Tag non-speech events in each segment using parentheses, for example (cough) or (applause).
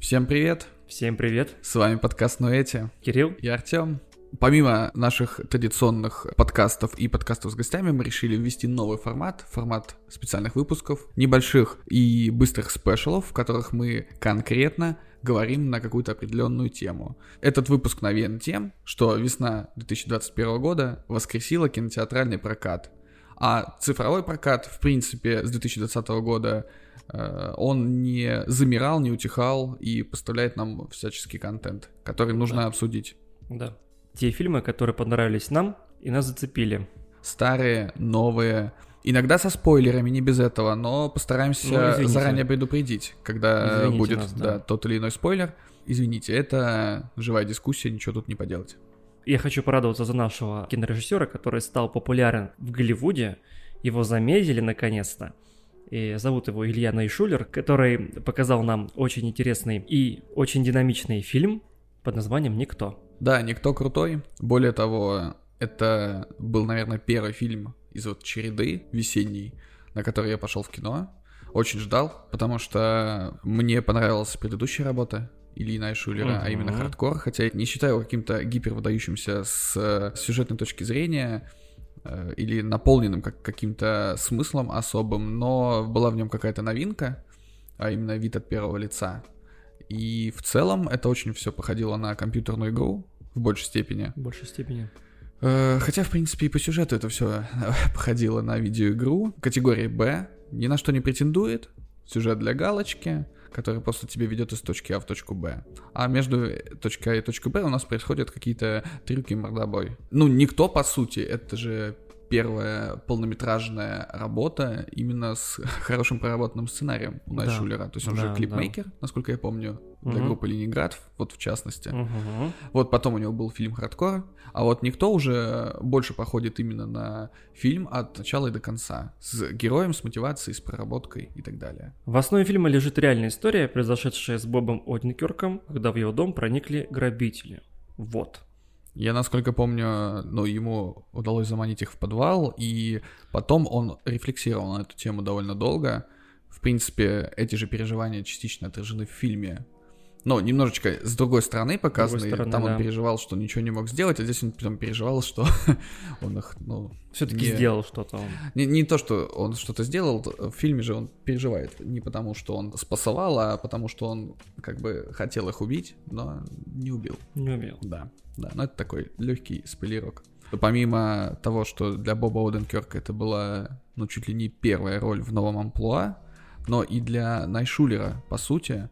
Всем привет! Всем привет! С вами подкаст Нуэти. Кирилл и Артем. Помимо наших традиционных подкастов и подкастов с гостями, мы решили ввести новый формат, формат специальных выпусков, небольших и быстрых спешалов, в которых мы конкретно говорим на какую-то определенную тему. Этот выпуск навеян тем, что весна 2021 года воскресила кинотеатральный прокат. А цифровой прокат, в принципе, с 2020 года Э, он не замирал, не утихал и поставляет нам всяческий контент, который нужно да. обсудить. Да. Те фильмы, которые понравились нам и нас зацепили. Старые, новые, иногда со спойлерами, не без этого, но постараемся ну, заранее предупредить, когда извините будет нас, да. Да, тот или иной спойлер. Извините, это живая дискуссия, ничего тут не поделать. Я хочу порадоваться за нашего кинорежиссера, который стал популярен в Голливуде. Его заметили наконец-то и зовут его Илья Найшулер, который показал нам очень интересный и очень динамичный фильм под названием «Никто». Да, «Никто» крутой. Более того, это был, наверное, первый фильм из вот череды весенней, на который я пошел в кино. Очень ждал, потому что мне понравилась предыдущая работа Ильи Найшулера, uh-huh. а именно хардкор, хотя я не считаю его каким-то гипервыдающимся с сюжетной точки зрения, Э, или наполненным как каким-то смыслом особым, но была в нем какая-то новинка, а именно вид от первого лица. И в целом это очень все походило на компьютерную игру в большей степени. В большей степени. Э, хотя, в принципе, и по сюжету это все походило на видеоигру категории Б, ни на что не претендует, сюжет для галочки, который просто тебе ведет из точки А в точку Б. А между точкой А и точкой Б у нас происходят какие-то трюки мордобой. Ну, никто, по сути, это же первая полнометражная работа именно с (laughs) хорошим проработанным сценарием у Найт да. Шулера. То есть он да, же клипмейкер, да. насколько я помню, для угу. группы Ленинград, вот в частности. Угу. Вот потом у него был фильм «Хардкор», а вот «Никто» уже больше походит именно на фильм от начала и до конца, с героем, с мотивацией, с проработкой и так далее. В основе фильма лежит реальная история, произошедшая с Бобом Оденкерком, когда в его дом проникли грабители. Вот. Я, насколько помню, ну, ему удалось заманить их в подвал, и потом он рефлексировал на эту тему довольно долго. В принципе, эти же переживания частично отражены в фильме ну, немножечко с другой стороны показано. Другой стороны, Там да. он переживал, что ничего не мог сделать, а здесь он потом переживал, что (laughs) он их, ну... Все-таки не... сделал что-то он. Не, не то, что он что-то сделал, в фильме же он переживает. Не потому, что он спасовал, а потому, что он как бы хотел их убить, но не убил. Не убил. Да, да. Но это такой легкий спойлерок. Помимо того, что для Боба Оденкерка это была, ну, чуть ли не первая роль в новом амплуа, но и для Найшулера, по сути,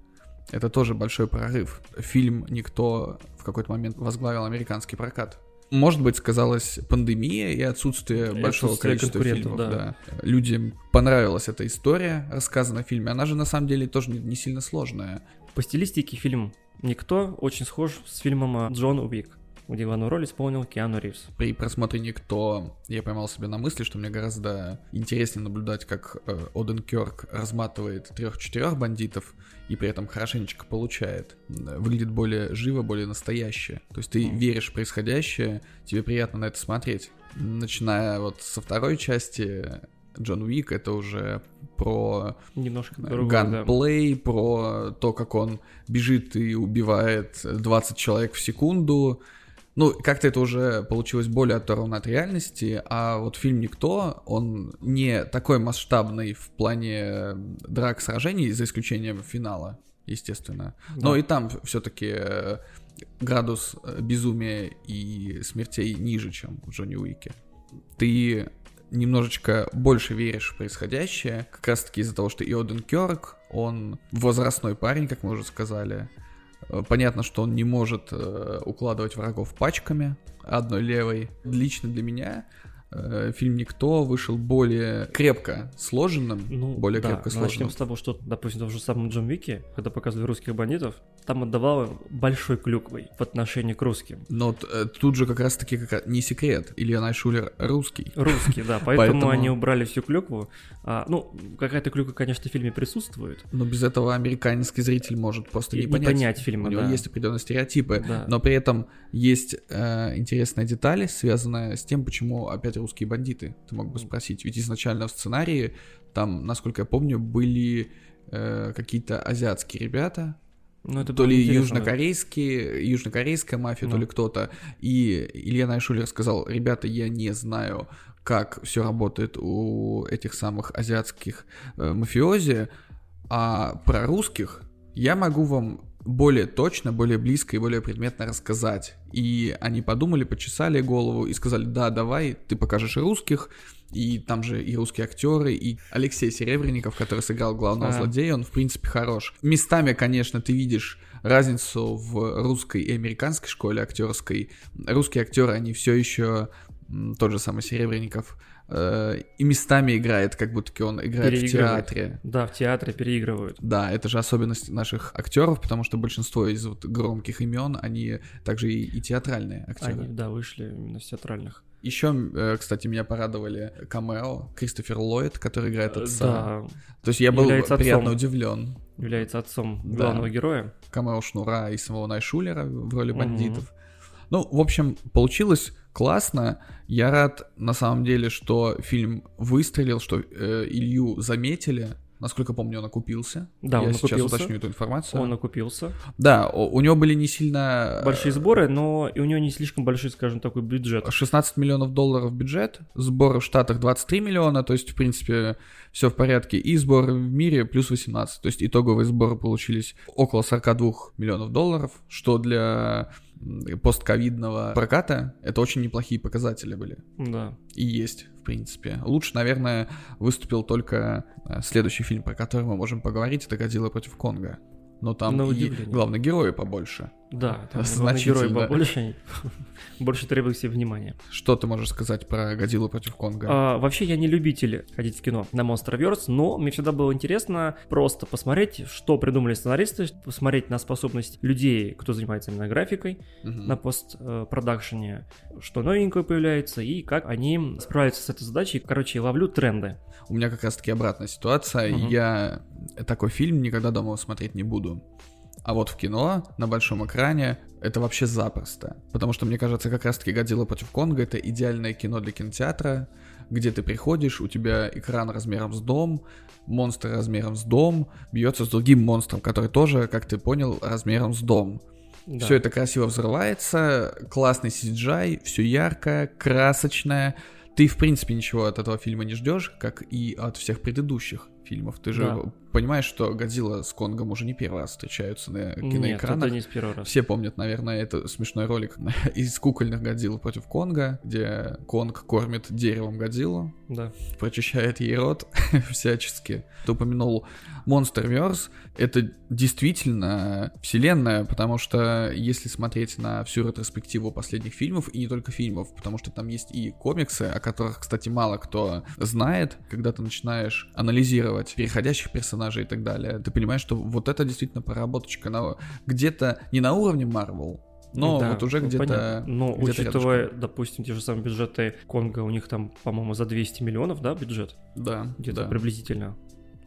это тоже большой прорыв. Фильм никто в какой-то момент возглавил американский прокат. Может быть, сказалась пандемия и отсутствие и большого отсутствие количества фильмов. Да. Да. Людям понравилась эта история, рассказанная в фильме. Она же на самом деле тоже не, не сильно сложная. По стилистике фильм «Никто» очень схож с фильмом «Джон Уик» главную роль исполнил Киану Ривз. При просмотре «Никто» я поймал себя на мысли, что мне гораздо интереснее наблюдать, как э, Оден Кёрк разматывает трех-четырех бандитов и при этом хорошенечко получает. Выглядит более живо, более настоящее. То есть ты mm. веришь в происходящее, тебе приятно на это смотреть. Начиная вот со второй части Джон Уик это уже про немножко ганплей, да. про то, как он бежит и убивает 20 человек в секунду, ну, как-то это уже получилось более оторвано от реальности, а вот фильм «Никто», он не такой масштабный в плане драк сражений, за исключением финала, естественно. Да. Но и там все-таки э, градус э, безумия и смертей ниже, чем в Джонни Уике. Ты немножечко больше веришь в происходящее, как раз-таки из-за того, что Иоден Кёрк, он возрастной парень, как мы уже сказали, понятно, что он не может э, укладывать врагов пачками одной левой. Лично для меня Э, фильм «Никто» вышел более крепко сложенным, ну, более да, крепко сложенным. Начнем с того, что, допустим, в том же самом Джон Вики, когда показывали русских бандитов, там отдавало большой клюквой в отношении к русским. Но э, тут же как раз-таки как, не секрет, Илья Найшулер русский. Русский, да, поэтому, поэтому они убрали всю клюкву. А, ну, какая-то клюква, конечно, в фильме присутствует. Но без этого американский зритель может просто не, не понять. понять фильма, У него да. есть определенные стереотипы, да. но при этом есть э, интересная деталь, связанная с тем, почему опять русские бандиты, ты мог бы спросить. Ведь изначально в сценарии там, насколько я помню, были э, какие-то азиатские ребята, Ну, это то ли южнокорейские, южнокорейская мафия, то Ну. ли кто-то. И Илья Найшулер сказал, ребята, я не знаю, как все работает у этих самых азиатских э, мафиози, а про русских я могу вам более точно, более близко и более предметно рассказать. И они подумали, почесали голову и сказали, да, давай, ты покажешь и русских, и там же и русские актеры, и Алексей Серебренников, который сыграл главного А. злодея, он в принципе хорош. Местами, конечно, ты видишь разницу в русской и американской школе актерской. Русские актеры, они все еще тот же самый Серебренников э, и местами играет, как будто он играет в театре. Да, в театре переигрывают. Да, это же особенность наших актеров, потому что большинство из вот громких имен, они также и, и театральные актеры. Они, да, вышли именно с театральных. Еще, э, кстати, меня порадовали камео Кристофер Ллойд, который играет отца. Да, То есть я был Является приятно отцом. удивлен. является отцом Да. главного героя. Камео Шнура и самого Найшулера в роли бандитов. Ну, в общем, получилось классно. Я рад, на самом деле, что фильм выстрелил, что э, Илью заметили. Насколько помню, он окупился. Да, Я он сейчас окупился. уточню эту информацию. Он окупился. Да, у, у него были не сильно... э, Большие сборы, но и у него не слишком большой, скажем, такой бюджет. 16 миллионов долларов бюджет, сборы в Штатах 23 миллиона, то есть, в принципе, все в порядке, и сборы в мире плюс 18, то есть итоговые сборы получились около 42 миллионов долларов, что для постковидного проката это очень неплохие показатели были. Да. И есть, в принципе. Лучше, наверное, выступил только э, следующий фильм, про который мы можем поговорить, это «Годзилла против Конга». Но там и главные герои побольше. Да, там герой побольше, (laughs) больше требует себе внимания. Что ты можешь сказать про «Годзиллу против Конга»? А, вообще, я не любитель ходить в кино на Monsterverse, но мне всегда было интересно просто посмотреть, что придумали сценаристы, посмотреть на способность людей, кто занимается именно графикой, Мгм. на постпродакшене, что новенькое появляется и как они справляются с этой задачей. Короче, ловлю тренды. У меня как раз-таки обратная ситуация. Мгм. Я такой фильм никогда дома смотреть не буду. А вот в кино, на большом экране, это вообще запросто. Потому что, мне кажется, как раз-таки «Годзилла против Конга» — это идеальное кино для кинотеатра, где ты приходишь, у тебя экран размером с дом, монстр размером с дом, бьется с другим монстром, который тоже, как ты понял, размером с дом. Да. Все это красиво взрывается, классный CGI, все яркое, красочное. Ты, в принципе, ничего от этого фильма не ждешь, как и от всех предыдущих фильмов. Ты же Да. Понимаешь, что Годзилла с Конгом уже не первый раз встречаются на Нет, киноэкранах. это не с первого раза. Все помнят, наверное, это смешной ролик (laughs) из кукольных Годзилл против Конга, где Конг кормит деревом Годзиллу, Да. прочищает ей рот (laughs) всячески. Ты упомянул Monsterverse. Это действительно вселенная, потому что если смотреть на всю ретроспективу последних фильмов, и не только фильмов, потому что там есть и комиксы, о которых, кстати, мало кто знает, когда ты начинаешь анализировать переходящих персонажей и так далее, ты понимаешь, что вот это действительно проработочка на... где-то не на уровне Marvel, но Да, вот уже ну, где-то... Но где-то учитывая, допустим, те же самые бюджеты Конга, у них там, по-моему, за 200 миллионов, да, бюджет? Да, Где-то да, приблизительно.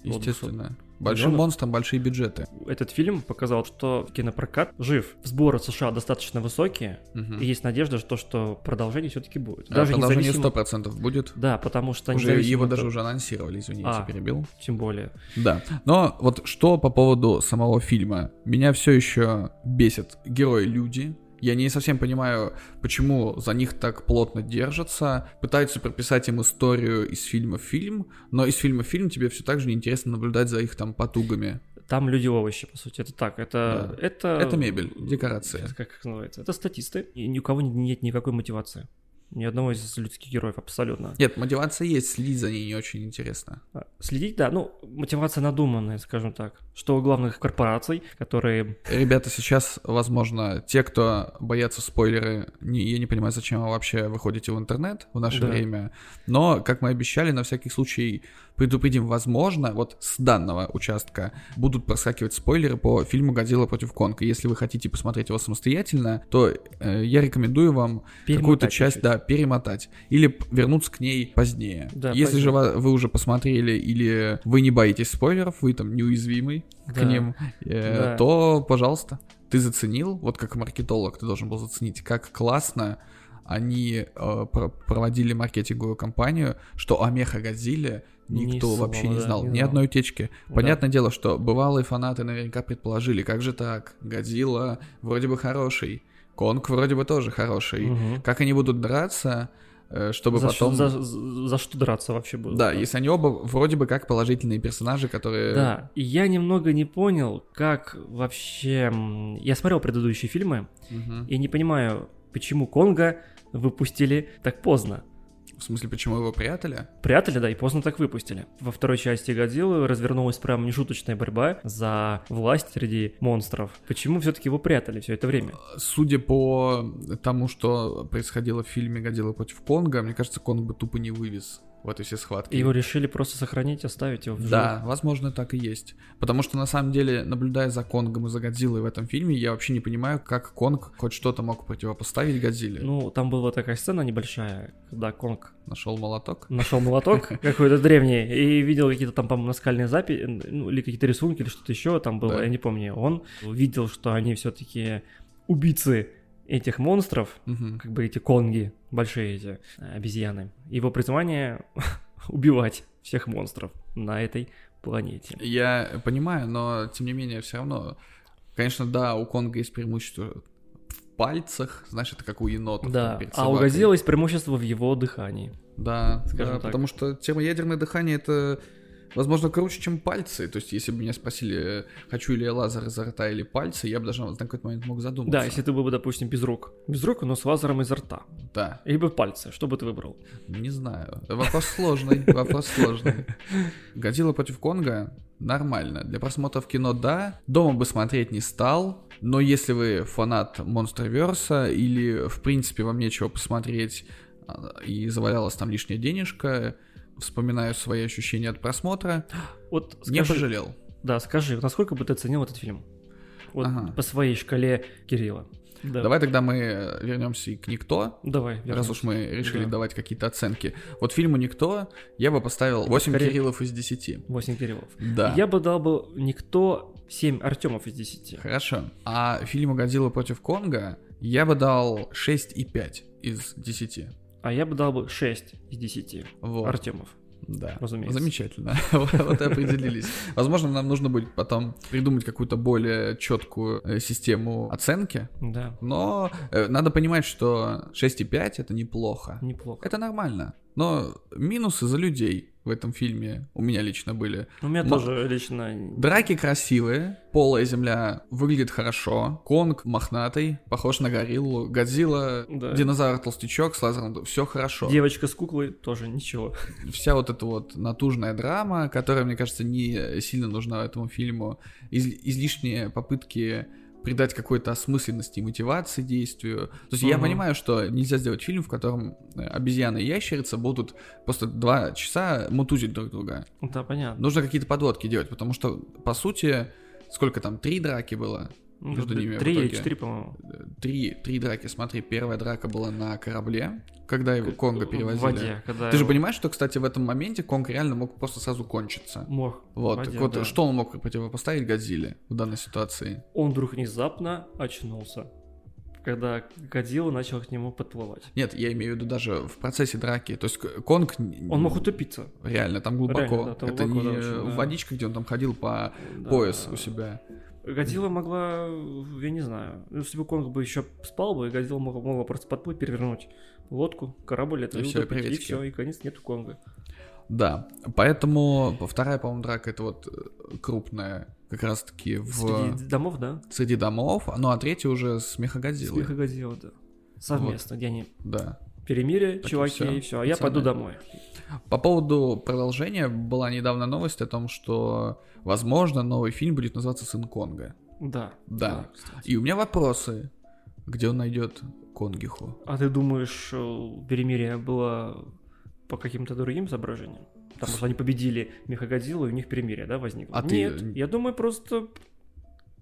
естественно. Большим миллионов. монстрам большие бюджеты. Этот фильм показал, что кинопрокат жив. Сборы США достаточно высокие, Мгм. и есть надежда, что, что продолжение все-таки будет. А, Даже Продолжение независимо... 100% будет. Да, потому что Уже его от даже уже анонсировали, извини, А. перебил. Тем более. Да. Но вот что по поводу самого фильма. Меня все еще бесит герои-люди. Я не совсем понимаю, почему за них так плотно держатся. Пытаются прописать им историю из фильма в фильм, но из фильма в фильм тебе все так же неинтересно наблюдать за их там потугами. Там люди-овощи, по сути. Это так. Это... Да. Это... Это мебель, декорация. Это как их называется? Это статисты. И ни у кого нет никакой мотивации. Ни одного из людских героев абсолютно. Нет, мотивация есть, следить за ней не очень интересно. А, Следить, да, ну, мотивация надуманная, скажем так. Что у главных корпораций, которые... Ребята, сейчас, возможно, те, кто боятся спойлеры, не, я не понимаю, зачем вы вообще выходите в интернет в наше Да. время. Но, как мы обещали, на всякий случай предупредим, возможно, вот с данного участка будут проскакивать спойлеры по фильму «Годзилла против Конга». Если вы хотите посмотреть его самостоятельно, то э, я рекомендую вам какую-то часть, да, перемотать. Или вернуться к ней позднее. Да, Если позднее. же вы уже посмотрели или вы не боитесь спойлеров, вы там неуязвимый к ним, э, Да. то, пожалуйста, ты заценил, вот как маркетолог ты должен был заценить, как классно они э, про- проводили маркетинговую кампанию, что о Меха Годзилле Никто Ни вообще слова, не да, знал, не ни знал. одной утечки. Да. Понятное дело, что бывалые фанаты наверняка предположили, как же так, Годзилла вроде бы хороший, Конг вроде бы тоже хороший. Как они будут драться, чтобы за, потом... что, за, за- что драться вообще будут? Да, если они оба вроде бы как положительные персонажи, которые... Да, и я немного не понял, как вообще... Я смотрел предыдущие фильмы, Мгм. и не понимаю, почему Конга выпустили так поздно. В смысле, почему его прятали? Прятали, да, и поздно так выпустили. Во второй части Годзиллы развернулась прям нешуточная борьба за власть среди монстров. Почему все-таки его прятали все это время? Судя по тому, что происходило в фильме «Годзилла против Конга», мне кажется, Конг бы тупо не вывез в этой все схватки. И его решили просто сохранить, оставить его в живых. Да, возможно, так и есть. Потому что, на самом деле, наблюдая за Конгом и за Годзиллой в этом фильме, я вообще не понимаю, как Конг хоть что-то мог противопоставить Годзилле. Ну, там была такая сцена небольшая, когда Конг Нашел молоток. нашел молоток (laughs) какой-то древний и видел какие-то там, по-моему, наскальные записи, ну, или какие-то рисунки, или что-то еще там было, Да. я не помню. Он видел, что они все-таки убийцы этих монстров, Мгм. как бы эти конги, большие эти э, обезьяны. Его призвание (laughs) убивать всех монстров на этой планете. Я понимаю, но тем не менее, все равно, конечно, да, у Конга есть преимущество в пальцах, знаешь, это как у енотов. Да, а у. Годзиллы есть преимущество в его дыхании. Да, Скажем да, так. потому что термоядерное дыхание это, возможно, круче, чем пальцы. То есть, если бы меня спросили, хочу ли я лазер изо рта или пальцы, я бы даже на какой-то момент мог задуматься. Да, если ты был бы, допустим, без рук. Без рук, но с лазером изо рта. Да, Либо пальцы, что бы ты выбрал? не знаю. Вопрос сложный, вопрос сложный. Годзилла против Конга нормально. Для просмотра в кино да. Дома бы смотреть не стал. Но если вы фанат Монстроверса или, в принципе, вам нечего посмотреть а, и завалялась там лишняя денежка, вспоминаю свои ощущения от просмотра, Вот не скажи, пожалел. Да, скажи, вот насколько бы ты оценил этот фильм? Вот Ага. по своей шкале Кирилла. Да. Давай тогда мы вернемся и к «Никто», Давай, раз вернемся. уж мы решили Да. давать какие-то оценки. Вот фильму «Никто» я бы поставил 8 Скорее- Кириллов из 10. 8 Кириллов. Да. Я бы дал бы никто 7 Артемов из 10. Хорошо. А фильму «Годзилла против Конга» я бы дал 6,5 из 10. А я бы дал бы 6 из 10 Вот. Артемов. Да. разумеется. Замечательно. (laughs) Вот и определились. Возможно, нам нужно будет потом придумать какую-то более четкую э, систему оценки. Да, Но э, надо понимать, что 6,5 это неплохо. неплохо. Это нормально. Но минусы за людей в этом фильме у меня лично были. У меня Ма- тоже лично... Драки красивые, полая земля выглядит хорошо, Конг мохнатый, похож на гориллу, Годзилла, Да. динозавр-толстячок с лазером, все хорошо. Девочка с куклой тоже ничего. Вся вот эта вот натужная драма, которая, мне кажется, не сильно нужна этому фильму, из- излишние попытки придать какой-то осмысленности и мотивации действию. То есть я Мгм. понимаю, что нельзя сделать фильм, в котором э, обезьяны и ящерица будут просто два часа мутузить друг друга. Да, понятно. Нужно какие-то подводки делать, потому что, по сути, сколько там, три драки было? Ну, между ними Три или четыре, по-моему. Три, три драки, смотри, первая драка была на корабле, когда его Конга перевозили. В воде, когда Ты же его- понимаешь, что, кстати, в этом моменте Конг реально мог просто сразу кончиться. Мог. Вот, воде, так вот, да. что он мог противопоставить Годзилле в данной ситуации? Он вдруг внезапно очнулся, когда Годзилла начал к нему подплывать. Нет, я имею в виду даже в процессе драки. То есть Конг Он мог утопиться. реально там глубоко. Реально, да, там Это глубоко, не да, очень, да. водичка, где он там ходил по Да. пояс у себя. Годзилла могла, я не знаю, ну, если бы Конг бы еще спал бы, Годзилла могла, могла просто подплыть, перевернуть лодку, корабль, это И и, всё, и все, и конец нету Конга. Да, поэтому вторая, по-моему, драка это вот э, крупная, как раз-таки в Среди домов, да? среди домов, ну а третья уже с Мехагодзиллой. и Годзилла, да. Совместно, где они Да. Перемирие, и чуваки, всё, и все, а я пацаны. пойду домой. По поводу продолжения была недавно новость о том, что, возможно, новый фильм будет называться «Сын Конга». Да. Да. кстати. И у меня вопросы, где он найдет Конгиху? А ты думаешь, э, перемирие было по каким-то другим соображениям? Потому что они победили Мехагодзиллу, и у них перемирие, да, возникло? А ты- Нет, я думаю, просто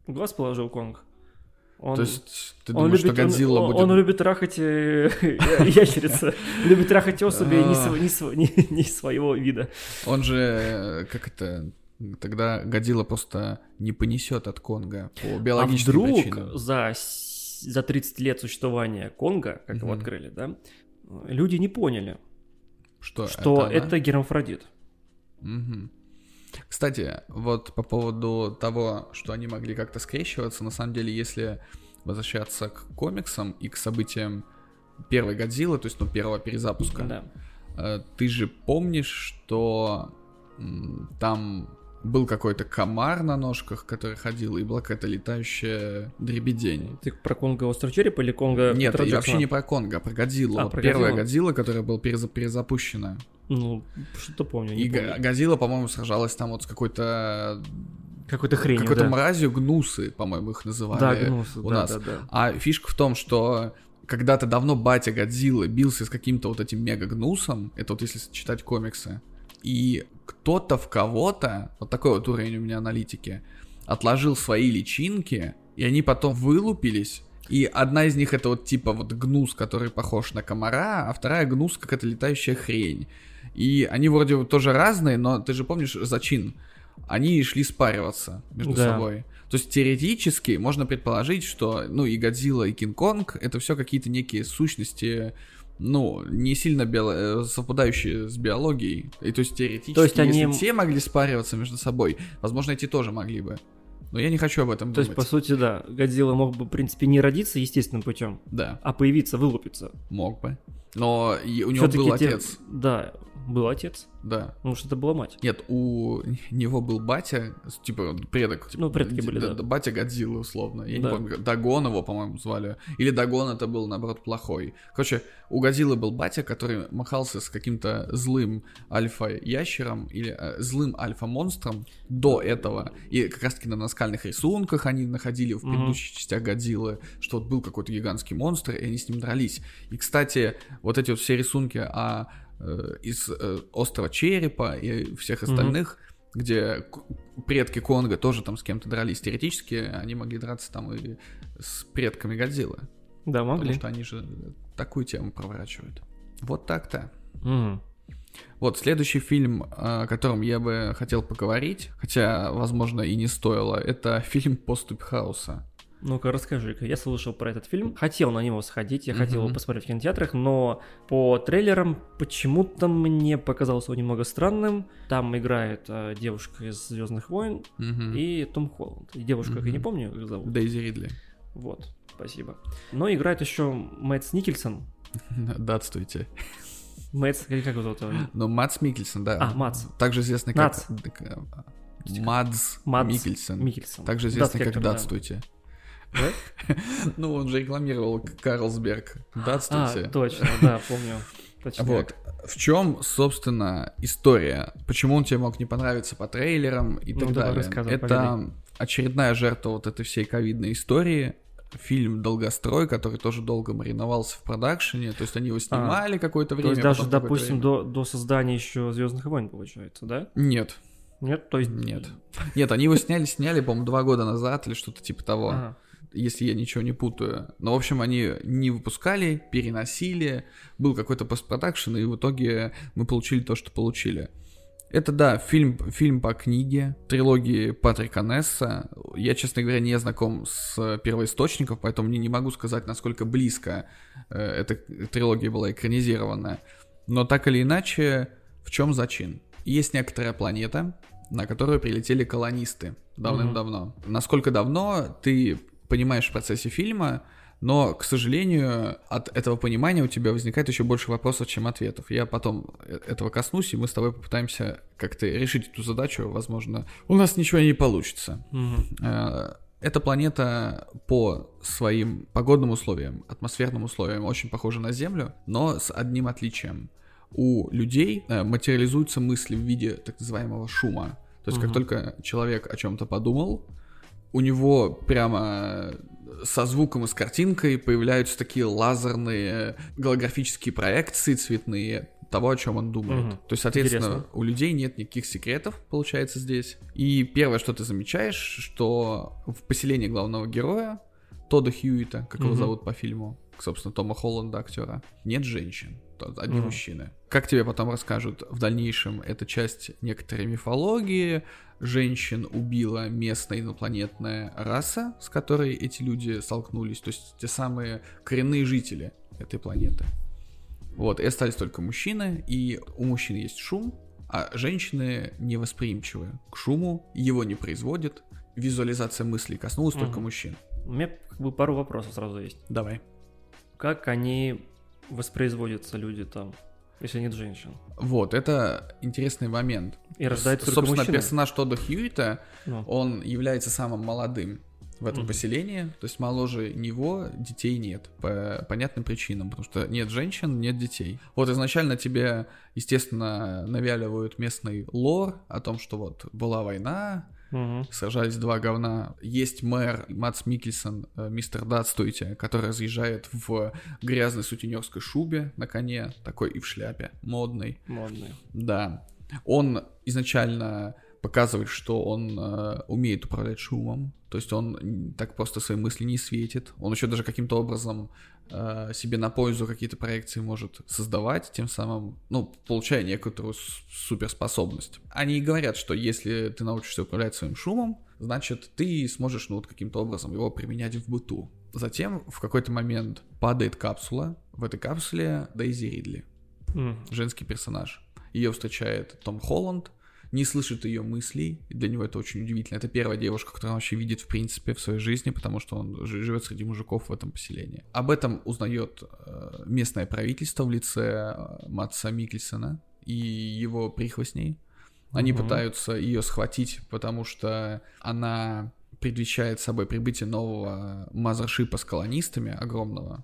глаз положил Конг. Он, То есть ты думаешь, что любит, он- Годзилла он, будет... он любит трахать э, (laughs) ящерица, любит трахать особи не, А. не св- не- не своего вида. Он же, э, как это... Тогда Годзилла просто не понесет от Конга по А биологическим вдруг причинам. за, за 30 лет существования Конга, как его открыли, да, люди не поняли, Что, что это гермафродит. Кстати, вот по поводу того, что они могли как-то скрещиваться, на самом деле, если возвращаться к комиксам и к событиям первой Годзиллы, то есть, ну, первого перезапуска, Да. э, ты же помнишь, что там был какой-то комар на ножках, который ходил, и была какая-то летающая дребедень. Ты про Конго Остров Черепа или Конго Нет, и вообще не про Конга, а про Годзиллу. А, Вот про первая? Годзилла, которая была переза- перезапущена. Ну, что-то помню, И помню. Годзилла, по-моему, сражалась там вот с какой-то Какой-то хрень, какой-то да. мразью гнусы, по-моему, их называли Да, гнусы, у да, нас. да, да. А фишка в том, что когда-то давно батя Годзиллы бился с каким-то вот этим мега-гнусом, это вот если читать комиксы, и кто-то в кого-то, вот такой вот уровень у меня аналитики, отложил свои личинки, и они потом вылупились, и одна из них это вот типа вот гнус, который похож на комара, а вторая гнус какая-то летающая хрень. И они вроде вот тоже разные, но ты же помнишь зачин? Они шли спариваться между Да. собой. То есть теоретически можно предположить, что ну и Годзилла, и Кинг-Конг это все какие-то некие сущности, ну, не сильно био- э, совпадающие с биологией. И то есть теоретически, То есть они- если те могли спариваться между собой, возможно, эти тоже могли бы. Но я не хочу об этом То есть, думать. по сути, да, Годзилла мог бы, в принципе, не родиться естественным путем, Да, а появиться, вылупиться. мог бы. Но у него был те- отец. Да, был отец. Да. Потому что это была мать. Нет, у него был батя, типа предок. Ну, предки были, да. Батя Годзиллы, условно. Я Да. не помню, Дагон его, по-моему, звали. Или Дагон это был, наоборот, плохой. Короче, у Годзиллы был батя, который махался с каким-то злым альфа-ящером или э, злым альфа-монстром до этого. И как раз-таки на наскальных рисунках они находили в предыдущих частях Годзиллы, что вот был какой-то гигантский монстр, и они с ним дрались. И, кстати, вот эти вот все рисунки о, э, из э, острова Черепа и всех остальных, где к- предки Конга тоже там с кем-то дрались. Теоретически они могли драться там и с предками Годзиллы. Да, Потому могли. что они же такую тему проворачивают. Вот так-то. Мгм. Вот, следующий фильм, о котором я бы хотел поговорить, хотя, возможно, и не стоило, это фильм «Поступь хаоса». Ну-ка, расскажи-ка. Я слышал про этот фильм. Хотел на него сходить, я хотел его посмотреть в кинотеатрах, но по трейлерам почему-то мне показалось он немного странным. Там играет э, девушка из Звездных войн Мгм. и Том Холланд. И девушку, как я не помню, как зовут. Дейзи Ридли. Вот, спасибо. Но играет еще Мэтт Никельсон. Датствуйте. Мэтт, или как его зовут? его? Ну, Мац Микельсон, да. А, Мац. Также известный как... Нац. э, Мадс Микельсон. Микельсон. Также известный как Датскектор, да. Да? (laughs) Ну, он же рекламировал Карлсберг. А, Датствуйте. точно, да, помню. Точно. Вот. В чем, собственно, история? Почему он тебе мог не понравиться по трейлерам и Ну, так далее? Это погоди. очередная жертва вот этой всей ковидной истории. Фильм «Долгострой», который тоже долго мариновался в продакшене. То есть они его снимали какое-то А, То время. есть даже, какое-то допустим, время- до, до создания еще Звездных войн, получается, да? Нет, Нет, то есть... нет. Нет, они его сняли, сняли, по-моему, два года назад или что-то типа того. Ага. Если я ничего не путаю. Но, в общем, они не выпускали, переносили, был какой-то постпродакшн, и в итоге мы получили то, что получили. Это, да, фильм, фильм по книге, трилогии Патрика Несса. Я, честно говоря, не знаком с первоисточников, поэтому мне не могу сказать, насколько близко э, эта трилогия была экранизирована. Но так или иначе, в чем зачин? Есть некоторая планета, на которую прилетели колонисты давным-давно. Насколько давно, ты понимаешь в процессе фильма, но, к сожалению, от этого понимания у тебя возникает еще больше вопросов, чем ответов. Я потом э- этого коснусь, и мы с тобой попытаемся как-то решить эту задачу. Возможно, у нас ничего не получится. Э, Эта планета по своим погодным условиям, атмосферным условиям очень похожа на Землю, но с одним отличием. У людей э, материализуются мысли в виде так называемого шума. То есть, как Мгм. только человек о чем-то подумал, у него прямо со звуком и с картинкой появляются такие лазерные голографические проекции цветные того, о чем он думает. Мгм. То есть, соответственно, Интересно. у людей нет никаких секретов, получается, здесь. И первое, что ты замечаешь, что в поселении главного героя, Тодда Хьюита, как его Мгм. зовут по фильму, собственно, Тома Холланда, актера, нет женщин, одни Мгм. мужчины. Как тебе потом расскажут в дальнейшем, это часть некоторой мифологии, женщин убила местная инопланетная раса, с которой эти люди столкнулись, то есть те самые коренные жители этой планеты. Вот, и остались только мужчины, и у мужчин есть шум, а женщины невосприимчивы к шуму, его не производят, визуализация мыслей коснулась только Мгм. мужчин. У меня как бы пару вопросов сразу есть. Давай. Как они воспроизводятся, люди там, если нет женщин? Вот, это интересный момент. И только Собственно, мужчины? персонаж Тодда Хьюита, Ну, он является самым молодым в этом Мгм. поселении, то есть моложе него детей нет по понятным причинам, потому что нет женщин, нет детей. Вот изначально тебе, естественно, навяливают местный лор о том, что вот была война, мгм. сражались два говна. Есть мэр Мац Микельсон, э, мистер Датстуйте, который разъезжает в грязной сутенерской шубе на коне, такой и в шляпе, модный. Модные. Да. Он изначально показывает, что он э, умеет управлять шумом, то есть он так просто свои мысли не светит. Он еще даже каким-то образом э, себе на пользу какие-то проекции может создавать, тем самым, ну, получая некоторую суперспособность. Они говорят, что если ты научишься управлять своим шумом, значит, ты сможешь, ну, вот каким-то образом его применять в быту. Затем в какой-то момент падает капсула. В этой капсуле Дейзи Ридли М, женский персонаж. Ее встречает Том Холланд, не слышит ее мыслей, и для него это очень удивительно. Это первая девушка, которую он вообще видит в принципе в своей жизни, потому что он жи- живет среди мужиков в этом поселении. Об этом узнает э, местное правительство в лице э, Матса Микельсона и его прихвостней. Они Мгм. пытаются ее схватить, потому что она предвещает собой прибытие нового мазершипа с колонистами огромного.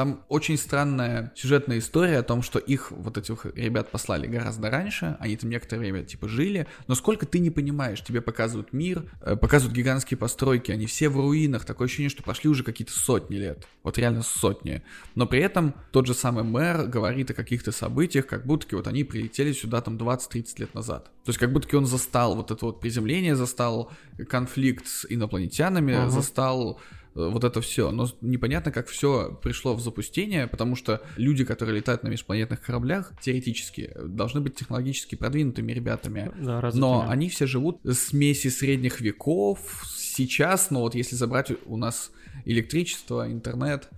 Там очень странная сюжетная история о том, что их, вот этих ребят, послали гораздо раньше, они там некоторое время, типа, жили, но сколько ты не понимаешь, тебе показывают мир, э, показывают гигантские постройки, они все в руинах, такое ощущение, что прошли уже какие-то сотни лет, вот реально сотни, но при этом тот же самый мэр говорит о каких-то событиях, как будто вот они прилетели сюда там 20-30 лет назад. То есть как будто он застал вот это вот приземление, застал конфликт с инопланетянами, Ага. застал вот это все. Но непонятно, как все пришло в запустение, потому что люди, которые летают на межпланетных кораблях, теоретически э, должны быть технологически продвинутыми ребятами. Да, разве Но они все живут в смеси средних веков. Сейчас, но вот если забрать у нас электричество, интернет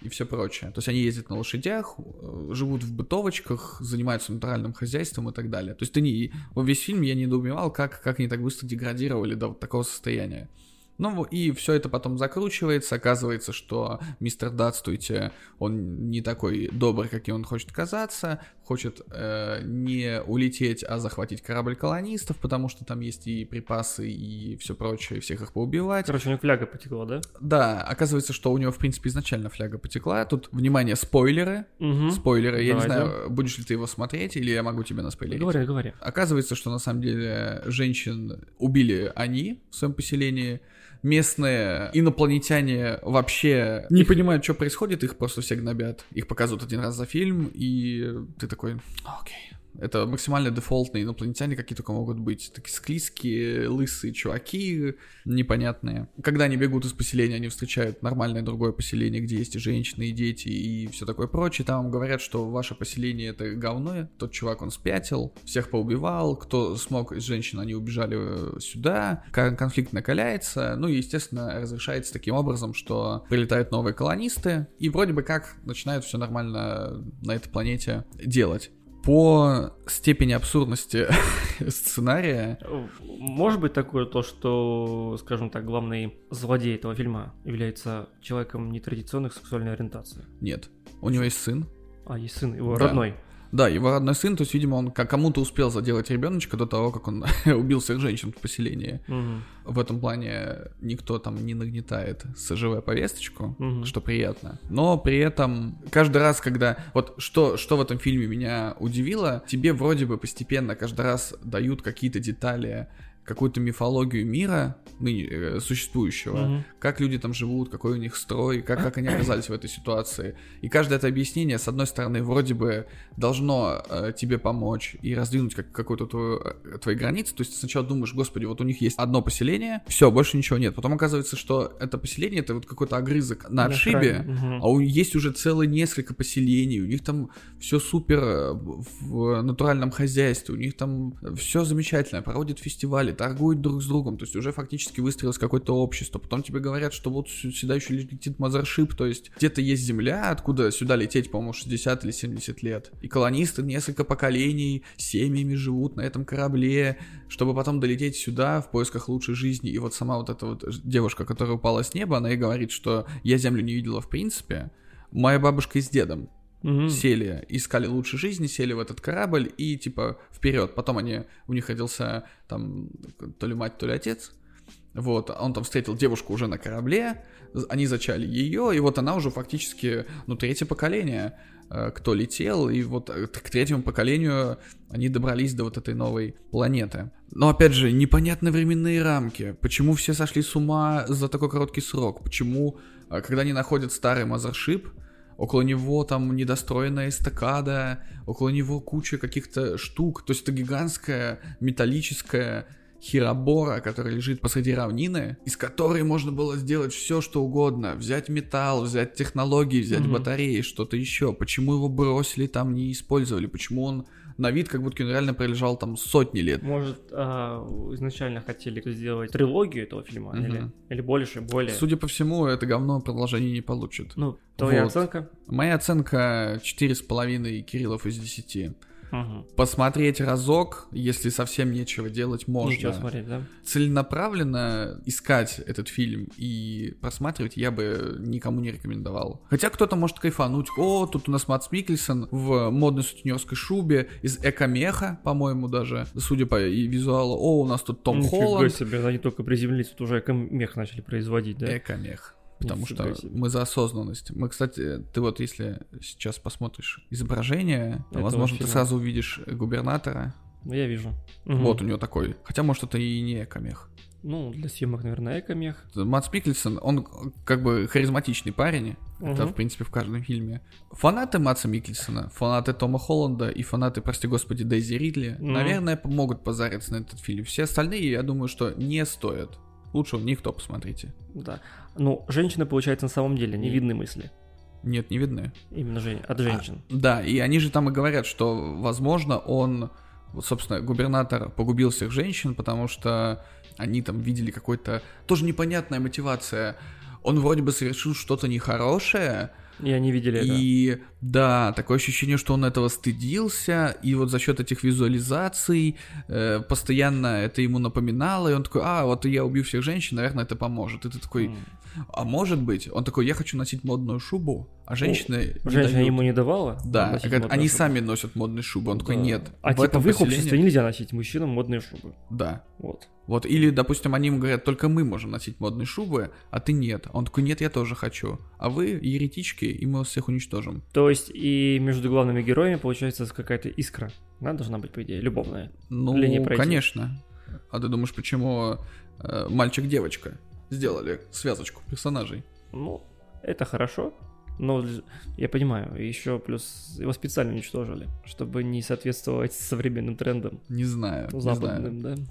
и все прочее. То есть они ездят на лошадях, э, живут в бытовочках, занимаются натуральным хозяйством и так далее. То есть ты не... во весь фильм я недоумевал, как, как они так быстро деградировали до вот такого состояния. Ну и все это потом закручивается, оказывается, что мистер Датстуйте, он не такой добрый, каким он хочет казаться, хочет э, не улететь, а захватить корабль колонистов, потому что там есть и припасы, и все прочее, всех их поубивать. Короче, у него фляга потекла, да? Да, оказывается, что у него, в принципе, изначально фляга потекла. Тут, внимание, спойлеры. Угу. Спойлеры, я не Давай, знаю, будешь ли ты его смотреть, или я могу тебе наспойлерить. Говори, говори. Оказывается, что на самом деле женщин убили они в своем поселении. Местные инопланетяне вообще не понимают, что происходит, их просто все гнобят. Их показывают один раз за фильм, и ты такой, окей. Это максимально дефолтные инопланетяне, какие только могут быть. Такие склизкие, лысые чуваки, непонятные. Когда они бегут из поселения, они встречают нормальное другое поселение, где есть и женщины, и дети, и все такое прочее. Там говорят, что ваше поселение это говно. Тот чувак, он спятил, всех поубивал. Кто смог из женщин, они убежали э, сюда. Кон- Конфликт накаляется. Ну и, естественно, разрешается таким образом, что прилетают новые колонисты, и вроде бы как начинают все нормально на этой планете делать. По степени абсурдности (laughs) сценария, Может быть такое то, что, скажем так, главный злодей этого фильма является человеком нетрадиционных сексуальной ориентации. нет. У него есть сын. А, есть сын, его Да. родной. Да, его родной сын, то есть, видимо, он кому-то успел заделать ребеночка до того, как он (laughs) убил всех женщин в поселении. Мгм. В этом плане никто там не нагнетает СЖВ повесточку, Мгм. что приятно. Но при этом каждый раз, когда... Вот что, что в этом фильме меня удивило, тебе вроде бы постепенно каждый раз дают какие-то детали, какую-то мифологию мира ныне, э, существующего, Мгм. как люди там живут, какой у них строй, как, как они оказались в этой ситуации. И каждое это объяснение, с одной стороны, вроде бы должно э, тебе помочь и раздвинуть как, какую-то твою, э, твои границы. То есть ты сначала думаешь, господи, вот у них есть одно поселение, все, больше ничего нет. Потом оказывается, что это поселение, это вот какой-то огрызок на отшибе, мгм. а у них есть уже целые несколько поселений, у них там все супер э, в натуральном хозяйстве, у них там все замечательно, проводят фестивали, корабле, торгуют друг с другом, то есть уже фактически выстроилось какое-то общество. Потом тебе говорят, что вот сюда еще летит мазершип, то есть где-то есть земля, откуда сюда лететь, по-моему, 60 или 70 лет. И колонисты несколько поколений семьями живут на этом корабле, чтобы потом долететь сюда в поисках лучшей жизни. И вот сама вот эта вот девушка, которая упала с неба, она и говорит, что я землю не видела в принципе. Моя бабушка с дедом угу. сели, искали лучшей жизни, сели в этот корабль и типа вперед. Потом они, у них родился там то ли мать, то ли отец. Вот, он там встретил девушку уже на корабле, они зачали ее, и вот она уже фактически, ну, третье поколение, э, кто летел, и вот э, к третьему поколению они добрались до вот этой новой планеты. Но опять же, непонятные временные рамки. Почему все сошли с ума за такой короткий срок? Почему, э, когда они находят старый мазершип, около него там недостроенная эстакада, около него куча каких-то штук, то есть это гигантская металлическая хиробора, которая лежит посреди равнины, из которой можно было сделать все, что угодно. Взять металл, взять технологии, взять mm-hmm. батареи, что-то еще. Почему его бросили там, не использовали? Почему он на вид, как будто он реально пролежал там сотни лет. Может, а, изначально хотели сделать трилогию этого фильма, угу. или, или больше, более. Судя по всему, это говно продолжение не получит. Ну, твоя вот. оценка? Моя оценка 4,5 Кириллов из 10. Угу. Посмотреть разок, если совсем нечего делать, можно. Ничего смотреть, да? Целенаправленно искать этот фильм и просматривать я бы никому не рекомендовал. Хотя кто-то может кайфануть. О, тут у нас Матс Микельсон в модной сутенерской шубе из Экомеха, по-моему, даже, судя по визуалу. О, у нас тут Том Нифига Холланд. себе, они только приземлились, тут уже Экомех начали производить, да? Экомех потому что себе. мы за осознанность. Мы, кстати, ты вот если сейчас посмотришь изображение, то, возможно, фильма. ты сразу увидишь губернатора. Ну, я вижу. Вот угу. у него такой. Хотя, может, это и не экомех. Ну, для съемок, наверное, экомех. Матс Пикельсон, он как бы харизматичный парень. Угу. Это, в принципе, в каждом фильме. Фанаты Матса Микельсона, фанаты Тома Холланда и фанаты, прости господи, Дейзи Ридли, угу. наверное, могут позариться на этот фильм. Все остальные, я думаю, что не стоят. Лучше у них то посмотрите. Да. Ну, женщины, получается, на самом деле не видны мысли. Нет, не видны. Именно жен... от женщин. А, да, и они же там и говорят, что, возможно, он, вот, собственно, губернатор погубил всех женщин, потому что они там видели какой-то... Тоже непонятная мотивация. Он вроде бы совершил что-то нехорошее, и они видели это. И да, такое ощущение, что он этого стыдился, и вот за счет этих визуализаций э, постоянно это ему напоминало, и он такой, а, вот я убью всех женщин, наверное, это поможет. И ты такой, mm. А может быть, он такой, я хочу носить модную шубу, а женщины ну, Женщина дают... ему не давала? Да, они шубу. сами носят модные шубы, он такой, да. нет. А в типа в их поселении... обществе нельзя носить мужчинам модные шубы. Да. Вот. Вот, или, допустим, они ему говорят, только мы можем носить модные шубы, а ты нет. Он такой, нет, я тоже хочу. А вы еретички, и мы вас всех уничтожим. То есть и между главными героями получается какая-то искра. Она должна быть, по идее, любовная. Ну, конечно. А ты думаешь, почему э, мальчик-девочка сделали связочку персонажей? Ну, это хорошо. Но я понимаю, еще плюс его специально уничтожили, чтобы не соответствовать современным трендам. Не знаю. Западным, не знаю. да.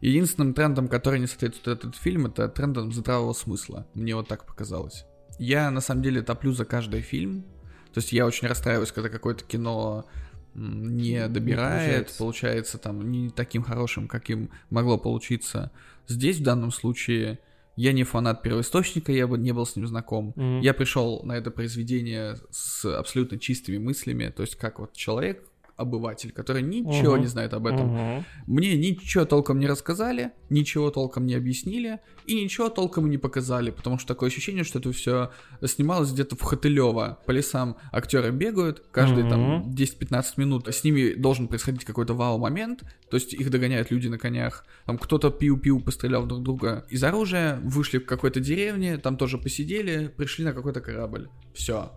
Единственным трендом, который не соответствует этот фильм, это трендом здравого смысла. Мне вот так показалось. Я на самом деле топлю за каждый фильм. То есть я очень расстраиваюсь, когда какое-то кино не добирает, не получается. получается там не таким хорошим, каким могло получиться. Здесь в данном случае я не фанат первоисточника, я бы не был с ним знаком. Mm-hmm. Я пришел на это произведение с абсолютно чистыми мыслями, то есть как вот человек, обыватель, который ничего угу. не знает об этом. Угу. Мне ничего толком не рассказали, ничего толком не объяснили и ничего толком не показали, потому что такое ощущение, что это все снималось где-то в Хотылево. По лесам актеры бегают, каждые угу. там 10-15 минут с ними должен происходить какой-то вау-момент, то есть их догоняют люди на конях, там кто-то пиу-пиу пострелял друг друга из оружия, вышли в какой-то деревне, там тоже посидели, пришли на какой-то корабль. Все.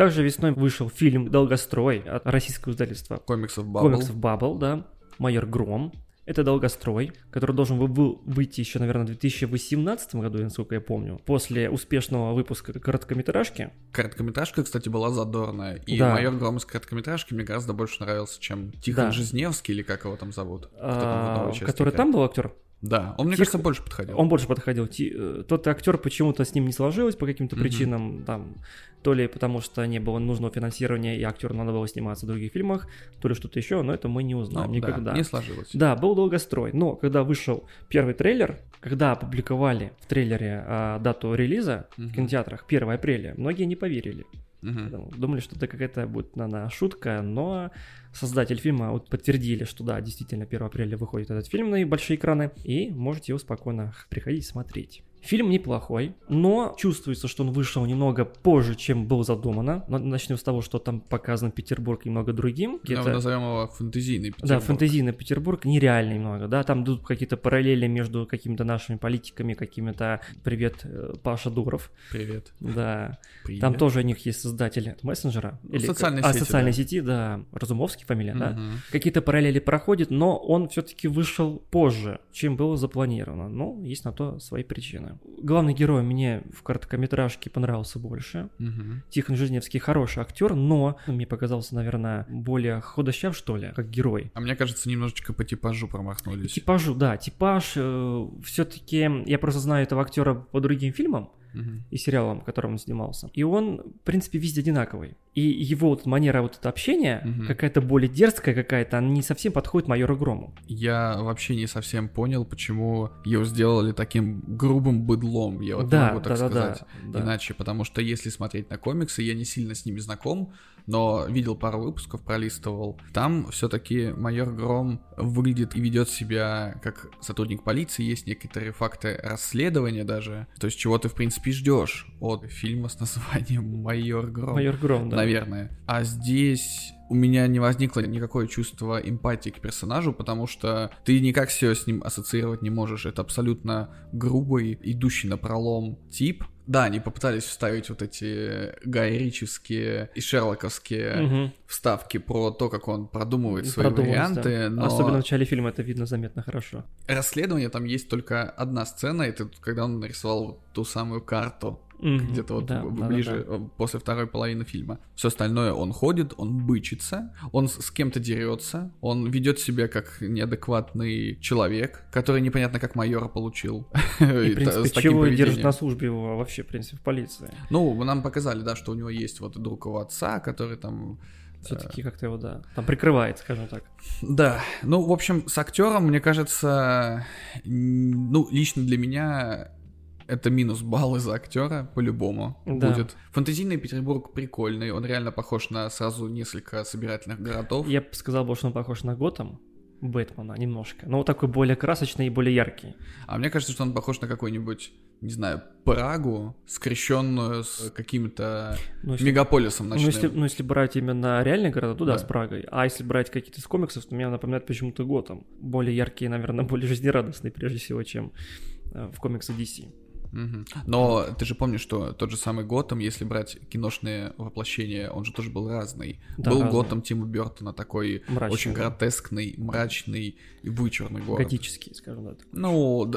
Также весной вышел фильм «Долгострой» от российского издательства комиксов Bubble. Комиксов Bubble, да. «Майор Гром». Это «Долгострой», который должен был выйти еще, наверное, в 2018 году, насколько я помню, после успешного выпуска короткометражки. Короткометражка, кстати, была задорная. И да. «Майор Гром» из короткометражки мне гораздо больше нравился, чем Тихон да. Жизневский, или как его там зовут. А, там который там был актер? Да, он, мне Тих- кажется, больше подходил. Он больше подходил. Ти- э, Тот актер почему-то с ним не сложилось по каким-то Мгм. причинам, там, то ли потому что не было нужного финансирования, и актеру надо было сниматься в других фильмах, то ли что-то еще, но это мы не Ну, узнаем да, никогда. не сложилось. Да, был долгострой, но когда вышел первый трейлер, когда опубликовали в трейлере а, дату релиза в Мгм. кинотеатрах 1 апреля, многие не поверили. Думали- Думали, что это какая-то будет, наверное, шутка, но создатель фильма вот подтвердили, что да, действительно 1 апреля выходит этот фильм на большие экраны, и можете его спокойно приходить смотреть. Фильм неплохой, но чувствуется, что он вышел немного позже, чем было задумано. Но Начнем с того, что там показан Петербург немного другим. Ну, Где-то- назовем его фэнтезийный да, Петербург. фэнтезийный Петербург нереальный немного, да, там идут какие-то параллели между какими-то нашими политиками, какими-то, привет, э, Паша Дуров, Привет. да, Привет. там тоже у них есть создатель мессенджера. Ну, социальной а, сети, социальной да. сети, да, Разумовский фамилия, да. Мгм. Какие-то параллели проходят, но он все-таки вышел позже, чем было запланировано. Ну, есть на то свои причины. Главный герой мне в короткометражке понравился больше. Мгм. Тихон Жизневский хороший актер, но мне показался, наверное, более худощав, что ли, как герой. А мне кажется, немножечко по типажу промахнулись. Типажу, да, типаж. все-таки я просто знаю этого актера по другим фильмам И сериалам, в котором он снимался. И он, в принципе, везде одинаковый. И его вот манера вот это общения, Мгм. какая-то более дерзкая какая-то, она не совсем подходит майору Грому. Я вообще не совсем понял, почему его сделали таким грубым быдлом, я вот да, могу так да, да, сказать. да, да. Иначе, потому что если смотреть на комиксы, я не сильно с ними знаком, но видел пару выпусков, пролистывал. Там все-таки майор Гром выглядит и ведет себя как сотрудник полиции, есть некоторые факты расследования даже. То есть чего ты, в принципе, ждешь от фильма с названием Майор Гром. Майор Гром, да. Наверное. А здесь у меня не возникло никакое чувство эмпатии к персонажу, потому что ты никак себя с ним ассоциировать не можешь. Это абсолютно грубый, идущий на пролом тип. Да, они попытались вставить вот эти гайрические и шерлоковские Мгм. вставки про то, как он продумывает свои варианты, да. но Особенно в начале фильма это видно заметно хорошо. расследование там есть только одна сцена, это когда он нарисовал ту самую карту Мгм. где-то вот Да, б- да, да, ближе да. э, после второй половины фильма. Все остальное он ходит, он бычится, он с, кем-то дерется, он ведет себя как неадекватный человек, который непонятно как майора получил. (laughs) И, в принципе, чего держит на службе его вообще, в принципе, в полиции. Ну, нам показали, да, что у него есть вот друг его отца, который там Все-таки как-то его, да, там прикрывает, скажем так. Да, ну, в общем, с актером, мне кажется, ну, лично для меня это минус балл из-за актера, по-любому Да. будет. Фантазийный Петербург прикольный, он реально похож на сразу несколько собирательных городов. Я бы сказал, что он похож на Готэм, Бэтмена немножко. Но вот такой более красочный и более яркий. А мне кажется, что он похож на какой-нибудь, не знаю, Прагу, скрещенную с каким-то Ну, если, мегаполисом ну, ночным. если, ну, если брать именно реальные города, то да, Да. с Прагой. А если брать какие-то из комиксов, то меня напоминает почему-то Готэм. Более яркие, наверное, (laughs) более жизнерадостные, прежде всего, чем э, в комиксах DC. Мгм. Но ты же помнишь, что тот же самый Готэм, если брать киношные воплощения, он же тоже был разный. Да, был разный. Готэм Тима Бертона такой Мрачный, очень да. гротескный, мрачный и вычурный город. Готический, скажем так. Ну,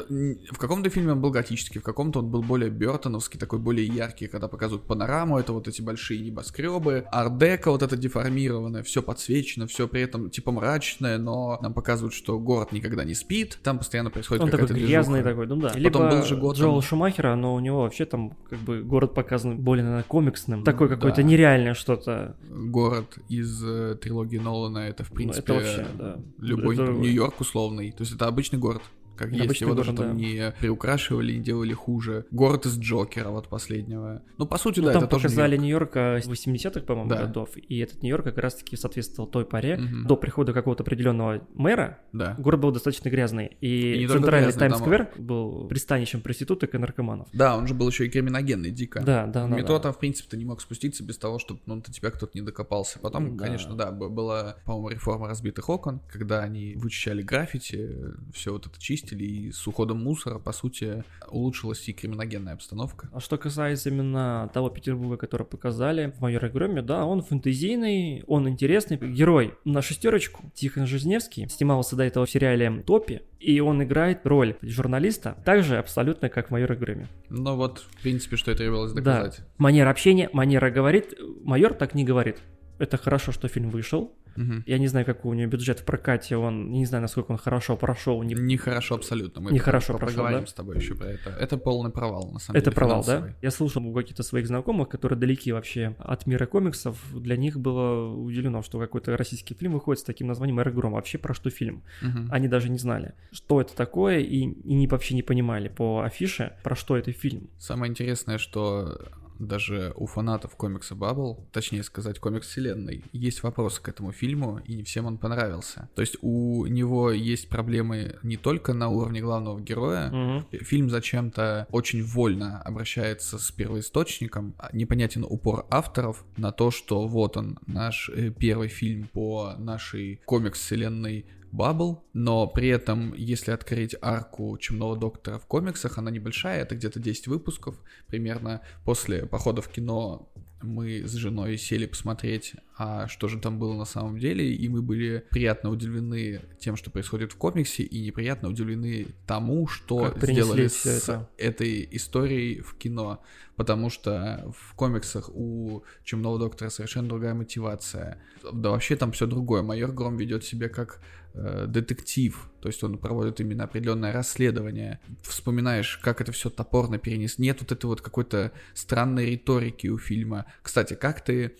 в каком-то фильме он был готический, в каком-то он был более Бертоновский, такой более яркий, когда показывают панораму, это вот эти большие небоскребы, ардека вот это деформированное, все подсвечено, все при этом типа мрачное, но нам показывают, что город никогда не спит, там постоянно происходит Он такой какая-то грязный движуха. такой, ну да. Потом Либо был же Готэм. Джоэл Шумахера, но у него вообще там как бы город показан более, наверное, комиксным. Такое какое-то Да. нереальное что-то. город из э, трилогии Нолана, это в Ну, принципе это вообще, да. любой Это- Нью-Йорк условный. То есть это обычный город. Как есть, Обычный его даже город, там да. не приукрашивали, не делали хуже. Город из Джокера, вот последнего. Ну, по сути, Ну, да, там это тоже показали Нью-Йорк. Нью-Йорк э, 80-х, по-моему, Да. годов, и этот Нью-Йорк как раз-таки соответствовал той паре. Мгм. До прихода какого-то определенного мэра Да. город был достаточно грязный, и, И центральный там- Таймс-сквер был пристанищем проституток и наркоманов. Да, он же был еще и криминогенный, дико. Да, да, да. метро да. там, в принципе, ты не мог спуститься без того, чтобы ну, до тебя кто-то не докопался. Потом, Да. конечно, да, была, по-моему, реформа разбитых окон, когда они вычищали граффити, все вот это чистили, и с уходом мусора, по сути, улучшилась и криминогенная обстановка. А что касается именно того Петербурга, который показали в майоре Громе, да, он фэнтезийный, он интересный. Герой на шестерочку. Тихон Жизневский снимался до этого в сериале «Топи», и он играет роль журналиста, так же абсолютно, как в майоре Громе. Ну вот, в принципе, что требовалось Да. доказать. Манера общения, манера говорит, майор так не говорит. Это хорошо, что фильм вышел, Мгм. Я не знаю, какой у него бюджет в прокате, он не знаю, насколько он хорошо прошел. Не... Нехорошо абсолютно. Мы Нехорошо про- прошел, да? с тобой еще про это. Это полный провал, на самом Это деле. провал, да? финансовый. Я слушал у каких-то своих знакомых, которые далеки вообще от мира комиксов. Для них было удивлено, что какой-то российский фильм выходит с таким названием «Аэрогром». Вообще про что фильм? Мгм. Они даже не знали, что это такое, и, и вообще не понимали по афише, про что это фильм. Самое интересное, что даже у фанатов комикса Баббл, точнее сказать, комикс вселенной, есть вопросы к этому фильму, и не всем он понравился. То есть у него есть проблемы не только на уровне главного героя, Мгм. Фильм зачем-то очень вольно обращается с первоисточником. А Непонятен упор авторов на то, что вот он, наш э, первый фильм по нашей комикс-вселенной Баббл, но при этом, если открыть арку Чумного Доктора в комиксах, она небольшая, это где-то 10 выпусков, примерно после похода в кино мы с женой сели посмотреть, а что же там было на самом деле, и мы были приятно удивлены тем, что происходит в комиксе, и неприятно удивлены тому, что Как сделали с это. этой историей в кино, потому что в комиксах у Чумного Доктора совершенно другая мотивация. Да вообще там все другое. Майор Гром ведет себя как э, детектив, то есть он проводит именно определенное расследование. Вспоминаешь, как это все топорно перенес. Нет вот этой вот какой-то странной риторики у фильма. Кстати, как ты